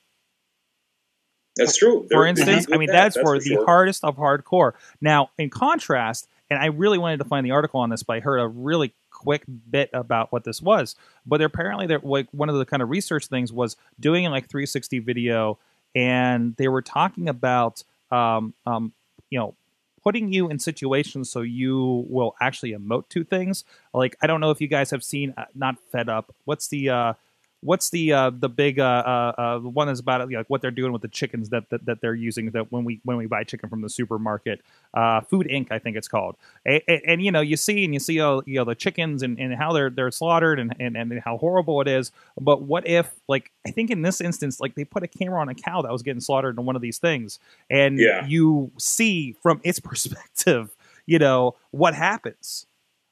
That's true. For They're- instance, I mean good at that's, that, for the sure. hardest of hardcore. Now, in contrast, and I really wanted to find the article on this, but I heard a really quick bit about what this was. But apparently, there like one of the kind of research things was doing like 360 video, and they were talking about um, um, you know putting you in situations so you will actually emote to things. Like I don't know if you guys have seen uh, not fed up. What's the uh, what's the uh, the big uh, uh, uh, the one that's about like what they're doing with the chickens that, that that they're using that when we when we buy chicken from the supermarket, uh, Food Inc. I think it's called, and, and, and, you know you see and you see all you know the chickens and, and how they're they're slaughtered and, and and how horrible it is. But what if like I think in this instance like they put a camera on a cow that was getting slaughtered in one of these things, and Yeah. you see from its perspective, you know what happens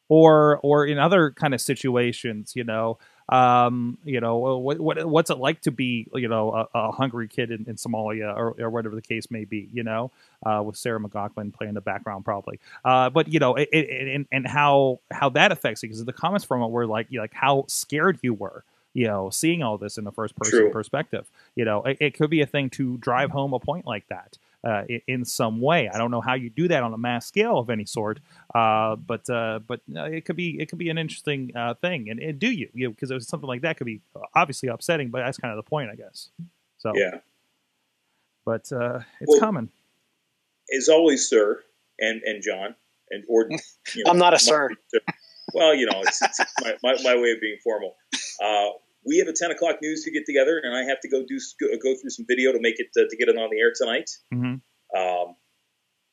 or or in other kind of situations you know um you know what, what what's it like to be you know a, a hungry kid in, in somalia or, or whatever the case may be you know uh with sarah mclachlan playing the background probably. Uh but you know it, it, and and how how that affects you because the comments from it were like you know, like how scared you were you know seeing all this in the first person True. perspective. You know it, it could be a thing to drive home a point like that uh, i- in some way. I don't know how you do that on a mass scale of any sort, uh, but uh, but uh, it could be it could be an interesting uh, thing. And, and do you? You because it was something like that could be obviously upsetting, but that's kind of the point, I guess. So, Yeah. but uh, it's Well- coming. As always, sir, and and John, and or you know, I'm not a sir. Well, you know, it's, it's my, my, my way of being formal. Uh, we have a 10 o'clock news to get together, and I have to go do go, through some video to make it uh, to get it on the air tonight. hmm Um,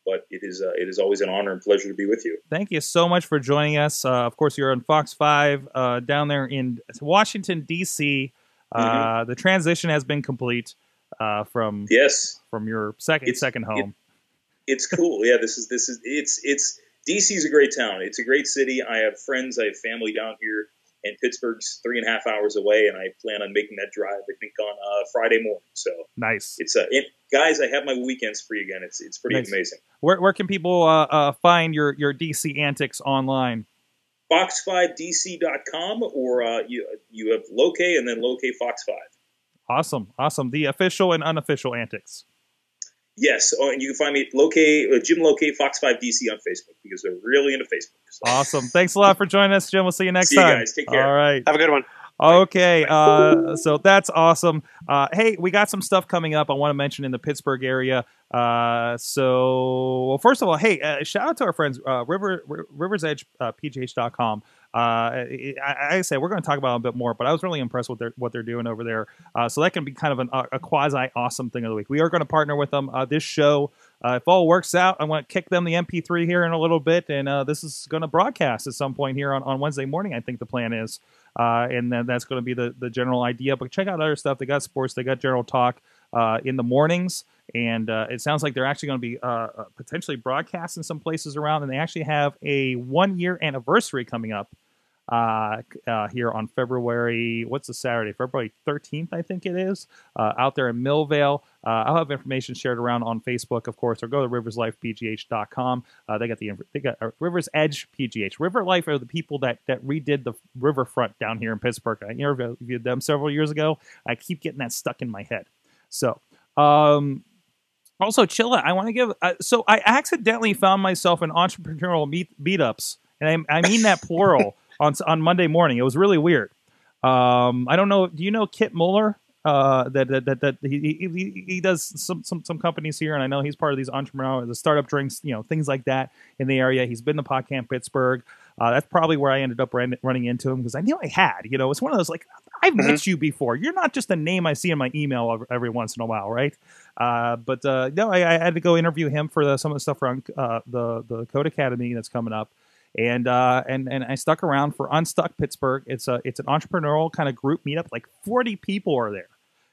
but it is uh, it is always an honor and pleasure to be with you. Thank you so much for joining us. Uh, of course, you're on Fox 5 uh, down there in Washington, D.C. Uh, The transition has been complete uh, from Yes, from your second It's- second home. it's cool. Yeah, this is this is it's it's DC is a great town. It's a great city. I have friends. I have family down here, and Pittsburgh's three and a half hours away, and I plan on making that drive. I think on uh, Friday morning. So nice. it's uh, it, guys. I have my weekends free again. It's it's pretty Nice. amazing. Where, where can people uh, uh, find your, your DC antics online? Fox5DC.com or uh, you you have Lokay and then Lokay Fox 5. Awesome, awesome. The official and unofficial antics. Yes, oh, and you can find me at Lokay, uh, Jim Lokay Fox 5 DC on Facebook because they're really into Facebook. So, Awesome. Thanks a lot for joining us, Jim. We'll see you next See you time. guys. Take care. All right. Have a good one. Okay, uh, so that's awesome. Uh, hey, we got some stuff coming up. I want to mention in the Pittsburgh area. Uh, so, well, first of all, hey, uh, shout out to our friends uh, River R- Rivers Edge uh, PGH.com. Uh, I, I say we're going to talk about a bit more, but I was really impressed with their what they're doing over there. Uh, so that can be kind of an, a quasi awesome thing of the week. We are going to partner with them. Uh, this show, uh, if all works out, I want to kick them the MP3 here in a little bit, and uh, this is going to broadcast at some point here on, on Wednesday morning. I think the plan is uh, and then that's going to be the, the general idea. But check out other stuff. They got sports, they got general talk in the mornings, and uh, it sounds like they're actually going to be uh, potentially broadcast in some places around. And they actually have a one year anniversary coming up uh, uh, here on February. What's the Saturday? February 13th, I think it is, uh, out there in Millvale. Uh, I'll have information shared around on Facebook, of course, or go to riverslifepgh.com. Uh, they got the they got uh, Rivers Edge PGH. River Life are the people that that redid the riverfront down here in Pittsburgh. I interviewed them several years ago. I keep getting that stuck in my head. So, um, also, Chilla, I want to give. Uh, so, I accidentally found myself in entrepreneurial meet meetups, and I, I mean that plural on on Monday morning. It was really weird. Um, I don't know. Do you know Kit Muller? Uh, that that that, that he, he he does some, some some companies here, and I know he's part of these entrepreneurial, the startup drinks, you know, things like that in the area. He's been to PodCamp Pittsburgh. Uh, that's probably where I ended up ran, running into him because I knew I had. You know, it's one of those like I've met you before. You're not just a name I see in my email every, every once in a while, right? Uh, but uh, no, I, I had to go interview him for the, some of the stuff around uh, the the Code Academy that's coming up, and uh, and and I stuck around for Unstuck Pittsburgh. It's a it's an entrepreneurial kind of group meetup. Like 40 people are there,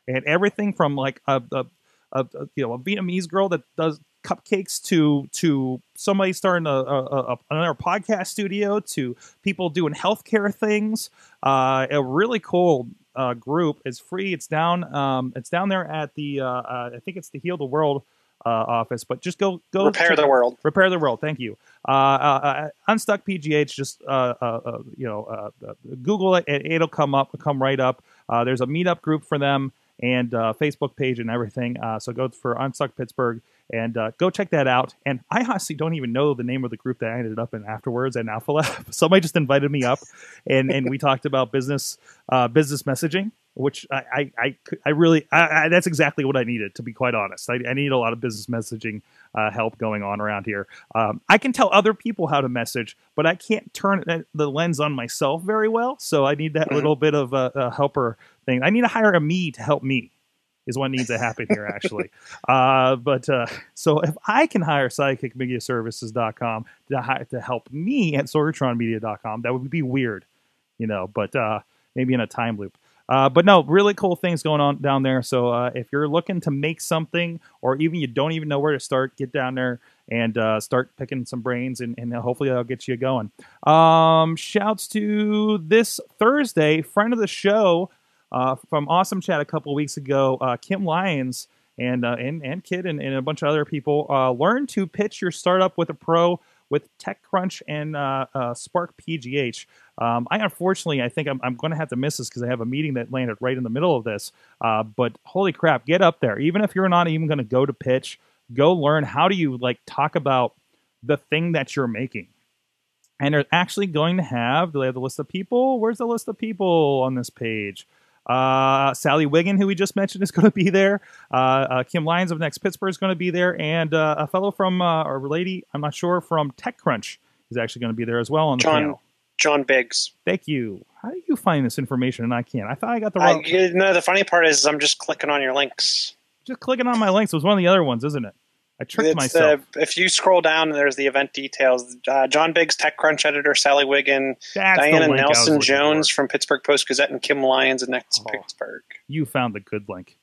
and everything from like a, a, a, a you know a Vietnamese girl that does cupcakes to to somebody starting a, a, a another podcast studio to people doing healthcare things. Uh, a really cool uh, group. It's free. It's down. Um, it's down there at the. Uh, uh, I think it's the Heal the World uh, office. But just go go Repair the world. Repair the world. Thank you. Uh, uh, uh, Unstuck PGH. Just uh, uh, you know, Google it. it. It'll come up. Come right up. Uh, there's a meetup group for them and uh, Facebook page and everything. Uh, so go for Unstuck Pittsburgh and uh, go check that out. And I honestly don't even know the name of the group that I ended up in afterwards at Alpha Lab. Somebody just invited me up, and and we talked about business uh, business messaging, which I I I, I really I, I, that's exactly what I needed to be quite honest. I, I need a lot of business messaging uh, help going on around here. Um, I can tell other people how to message, but I can't turn the lens on myself very well. So I need that Mhm. little bit of a, a helper thing. I need to hire a me to help me. Is what needs to happen here, actually. uh, but uh, so if I can hire psychicmediaservices.com to, hi- to help me at sorgatronmedia.com, that would be weird, you know, but uh, maybe in a time loop. Uh, but no, really cool things going on down there. So uh, if you're looking to make something, or even you don't even know where to start, get down there and uh, start picking some brains, and, and hopefully that'll get you going. Um, shouts to this Thursday, friend of the show uh, from Awesome Chat a couple weeks ago, uh, Kim Lyons and uh, and and Kid and, and a bunch of other people learn to pitch your startup with a pro with TechCrunch and Spark PGH. Um, I unfortunately, I think I'm, I'm going to have to miss this because I have a meeting that landed right in the middle of this. Uh, but holy crap, get up there! Even if you're not even going to go to pitch, go learn how do you like talk about the thing that you're making. And they're actually going to have, do they have the list of people? Where's the list of people on this page? Uh, Sally Wiggin, who we just mentioned, is going to be there. Uh, uh, Kim Lyons of Next Pittsburgh is going to be there. And uh, a fellow from, uh, or a lady, I'm not sure, from TechCrunch is actually going to be there as well on the John- panel. John Biggs. Thank you. How do you find this information and I can't? I thought I got the wrong. you know, the funny part is I'm just clicking on your links. just clicking on my links. It was one of the other ones, isn't it? I tricked It's, myself. uh, if you scroll down, there's the event details. Uh, John Biggs, TechCrunch editor, Sally Wiggin, That's Diana Nelson Jones for. from Pittsburgh Post Gazette, and Kim Lyons of Next Oh. Pittsburgh. You found the good link.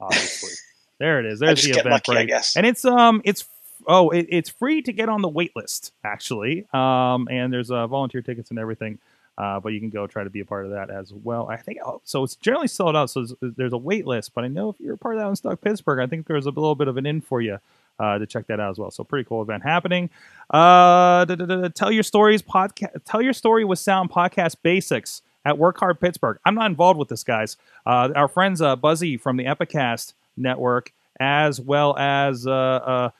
Obviously, there it is. There's the event lucky, guess. and it's um, it's oh, it, it's free to get on the wait list actually. Um, and there's uh, volunteer tickets and everything. Uh, but you can go try to be a part of that as well. I think oh, so. It's generally sold out, so there's, there's a wait list. But I know if you're a part of that in Stock Pittsburgh, I think there's a little bit of an in for you uh, to check that out as well. So pretty cool event happening. Uh, tell your stories podcast. Tell your story with sound podcast basics at Work Hard Pittsburgh. I'm not involved with this, guys. Uh, our friends uh, Buzzy from the Epicast network, as well as uh, uh,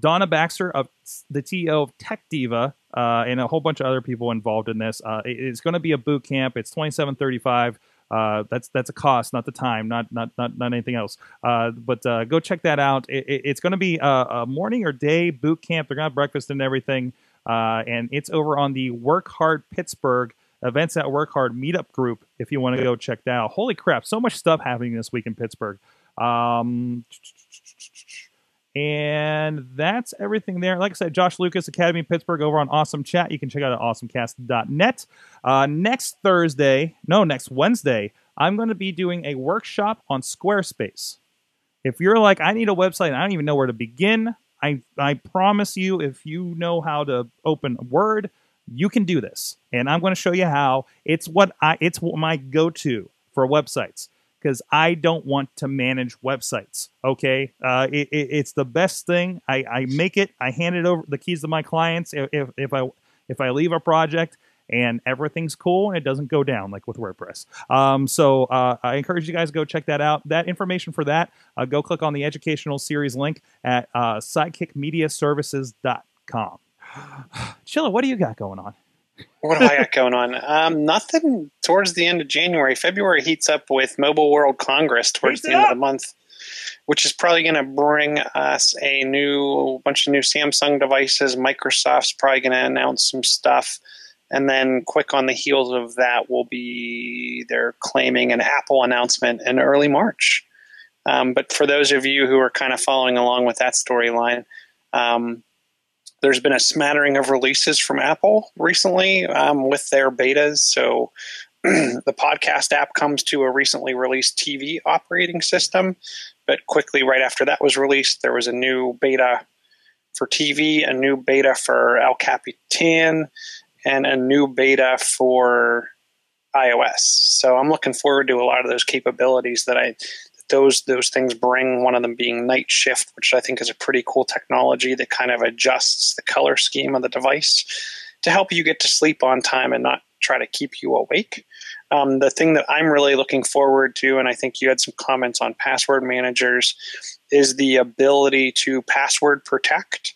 Donna Baxter of the TO of Tech Diva, uh, and a whole bunch of other people involved in this. Uh, it- it's going to be a boot camp. It's twenty seven thirty five. Uh, that's that's a cost, not the time, not not not, not anything else. Uh, but uh, go check that out. It, it- it's going to be a, a morning or day boot camp. They're going to have breakfast and everything, uh, and it's over on the Work Hard Pittsburgh events at Work Hard meetup group. If you want to go check that out. Holy crap! So much stuff happening this week in Pittsburgh. Um, and that's everything there. Like I said, Josh Lucas, Academy Pittsburgh over on Awesome Chat. You can check out at awesomecast.net. Uh, next Thursday, no, next Wednesday, I'm going to be doing a workshop on Squarespace. If you're like, I need a website and I don't even know where to begin, I, I promise you, if you know how to open Word, you can do this. And I'm going to show you how. It's what I, it's my go-to for websites because I don't want to manage websites. Okay, uh, it, it, it's the best thing. I, I make it. I hand it over the keys to my clients if, if, I if I leave a project and everything's cool and it doesn't go down like with WordPress. Um, so uh, I encourage you guys to go check that out. That information for that, uh, go click on the educational series link at uh, sidekickmediaservices.com. Chilla, what do you got going on? What do I got going on? Um, nothing towards the end of January. February heats up with Mobile World Congress towards Heats the end up. of the month, which is probably going to bring us a new bunch of new Samsung devices. Microsoft's probably going to announce some stuff. And then, quick on the heels of that, will be they're claiming an Apple announcement in early March. Um, but for those of you who are kind of following along with that storyline, um, there's been a smattering of releases from Apple recently um, with their betas. So the podcast app comes to a recently released TV operating system, but quickly right after that was released, there was a new beta for TV, a new beta for El Capitan, and a new beta for iOS. So I'm looking forward to a lot of those capabilities that I those those things bring. One of them being night shift, which I think is a pretty cool technology that kind of adjusts the color scheme of the device to help you get to sleep on time and not try to keep you awake. Um, the thing that I'm really looking forward to, and I think you had some comments on password managers, is the ability to password protect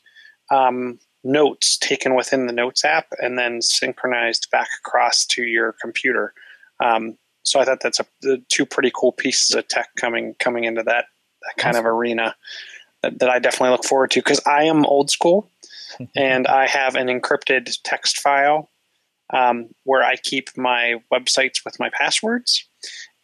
um, notes taken within the Notes app and then synchronized back across to your computer. Um, so I thought that's a the two pretty cool pieces of tech coming coming into that, that kind of arena that, that I definitely look forward to because I am old school and I have an encrypted text file um, where I keep my websites with my passwords.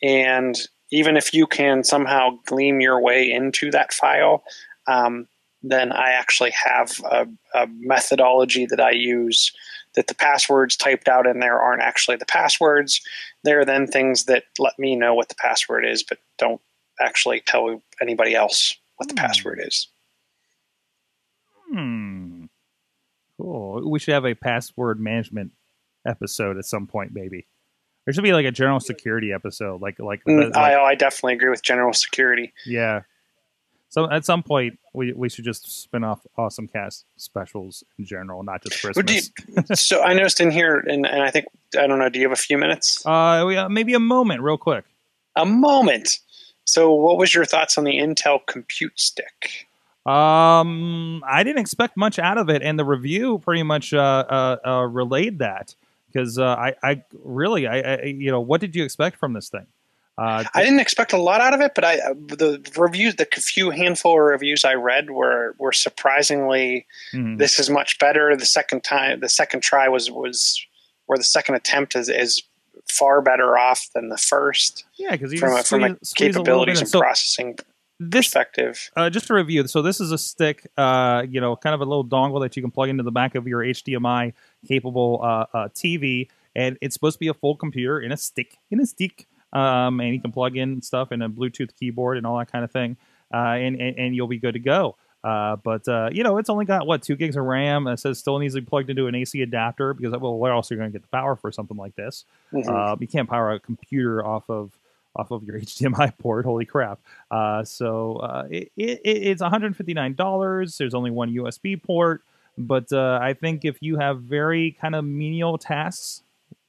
And even if you can somehow gleam your way into that file, um, then I actually have a, a methodology that I use that the passwords typed out in there aren't actually the passwords. They're then things that let me know what the password is, but don't actually tell anybody else what the Hmm. password is. Hmm. Cool. We should have a password management episode at some point, maybe. There should be like a general security episode, like like, Mm, like- I, I definitely agree with general security. yeah. So at some point, we we should just spin off awesome cast specials in general, not just Would you- Christmas. so I noticed in here, and, and I think I don't know. Do you have a few minutes? Uh, we, uh, maybe a moment, real quick. A moment. So, what was your thoughts on the Intel Compute Stick? Um, I didn't expect much out of it, and the review pretty much uh, uh, uh relayed that because uh, I, I really, I, I, you know, what did you expect from this thing? Uh, I didn't expect a lot out of it, but I the reviews, the few handful of reviews I read were were surprisingly. Mm-hmm. This is much better. The second time, the second try was was, or the second attempt is is far better off than the first. Yeah, because from a, from a capabilities and so processing this, perspective. Uh, just to review, so this is a stick, uh, you know, kind of a little dongle that you can plug into the back of your HDMI capable uh, uh TV, and it's supposed to be a full computer in a stick in a stick um, and you can plug in stuff and a Bluetooth keyboard and all that kind of thing, uh, and, and, and you'll be good to go. Uh, but uh, you know, it's only got what two gigs of RAM. It says still needs to be plugged into an AC adapter because well, where else are you going to get the power for something like this? Mm-hmm. Uh, you can't power a computer off of off of your HDMI port. Holy crap! Uh, so uh, it, it, it's 159 dollars. There's only one USB port, but uh, I think if you have very kind of menial tasks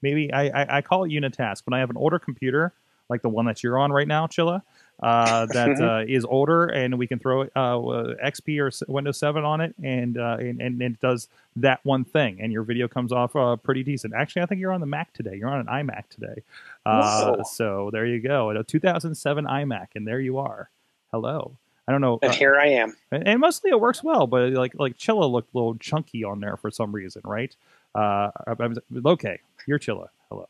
maybe I, I, I call it unitask. When I have an older computer, like the one that you're on right now, Chilla, uh, that mm-hmm. uh, is older, and we can throw uh, XP or Windows 7 on it, and, uh, and, and it does that one thing, and your video comes off uh, pretty decent. Actually, I think you're on the Mac today. You're on an iMac today. Uh, so there you go. A 2007 iMac, and there you are. Hello. I don't know. And here I am. And mostly it works well, but like like Chilla looked a little chunky on there for some reason, right? Uh, okay, you're Chilla. Hello.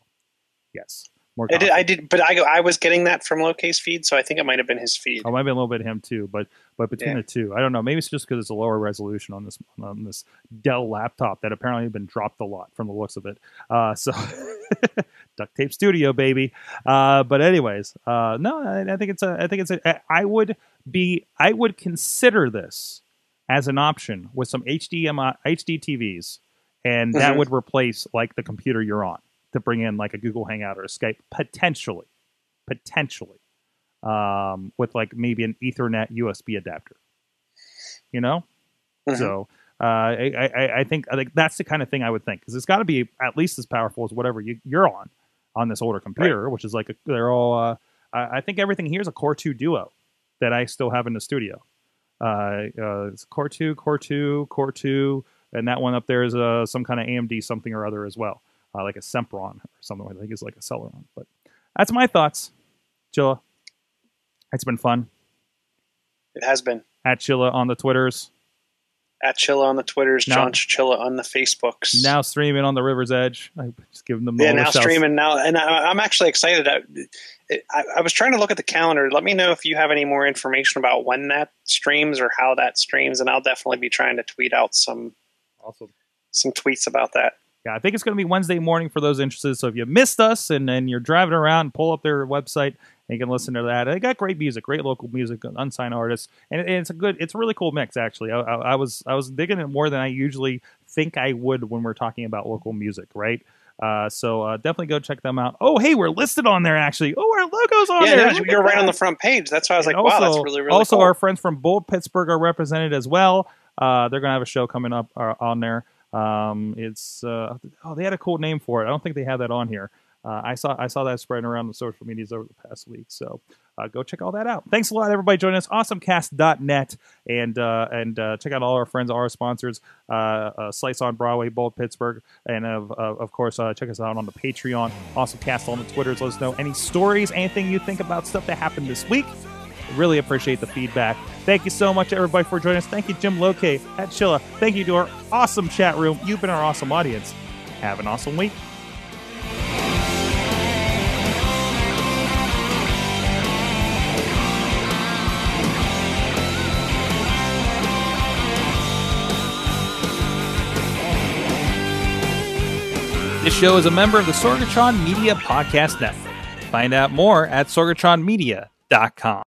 Yes. More I did, I did, but I I was getting that from Lokay's feed, so I think it might have been his feed. Oh, it might have been a little bit him too, but but between yeah. the two, I don't know. Maybe it's just because it's a lower resolution on this on this Dell laptop that apparently had been dropped a lot from the looks of it. Uh, so duct tape studio, baby. Uh, but anyways, uh, no, I, I think it's a. I think it's a. I would be. I would consider this as an option with some HDMI HD TVs and mm-hmm. that would replace like the computer you're on to bring in like a Google Hangout or a Skype potentially, potentially, um, with like maybe an Ethernet USB adapter. You know, mm-hmm. so uh, I, I, I think I think that's the kind of thing I would think because it's got to be at least as powerful as whatever you, are on on this older computer, right. which is like a, they're all. Uh, I, I think everything here is a Core two Duo that I still have in the studio. Uh, uh, it's Core two, Core two, Core two and that one up there is uh, some kind of AMD something or other as well, uh, like a Sempron or something. I think is like a Celeron. But that's my thoughts, Chilla. It's been fun. It has been at Chilla on the Twitters. At Chilla on the Twitters, now, John Chilla on the Facebooks. Now streaming on the River's Edge. I just give them yeah. Now streaming now, and I, am actually excited. I, I, I was trying to look at the calendar. Let me know if you have any more information about when that streams or how that streams, and I'll definitely be trying to tweet out some Awesome. Some tweets about that. Yeah, I think it's going to be Wednesday morning for those interested. So if you missed us and, and you're driving around, pull up their website and you can listen to that. They got great music, great local music, unsigned artists, and, and it's a good, it's a really cool mix. Actually, I, I, I, was I was digging it more than I usually think I would when we're talking about local music, right? Uh, so uh, definitely go check them out. Oh, hey, we're listed on there actually. Oh, our logo's on yeah, there. Yeah, you're right on the front page. That's why I was and like, also, wow, that's really really. Also, cool. our friends from Bold Pittsburgh are represented as well. Uh, they're gonna have a show coming up uh, on there. Um, it's uh, oh, they had a cool name for it. I don't think they have that on here. Uh, I saw I saw that spreading around the social medias over the past week. So uh, go check all that out. Thanks a lot, everybody, joining us. AwesomeCast.net and uh, and check out all our friends, all our sponsors, Slice on Broadway, Bold Pittsburgh, and of of course check us out on the Patreon. AwesomeCast on the Twitters. Let us know any stories, anything you think about stuff that happened this week. Really appreciate the feedback. Thank you so much, everybody, for joining us. Thank you, Jim Lokay at Chilla. Thank you to our awesome chat room. You've been our awesome audience. Have an awesome week. This show is a member of the Sorgatron Media Podcast Network. Find out more at sorgatronmedia.com.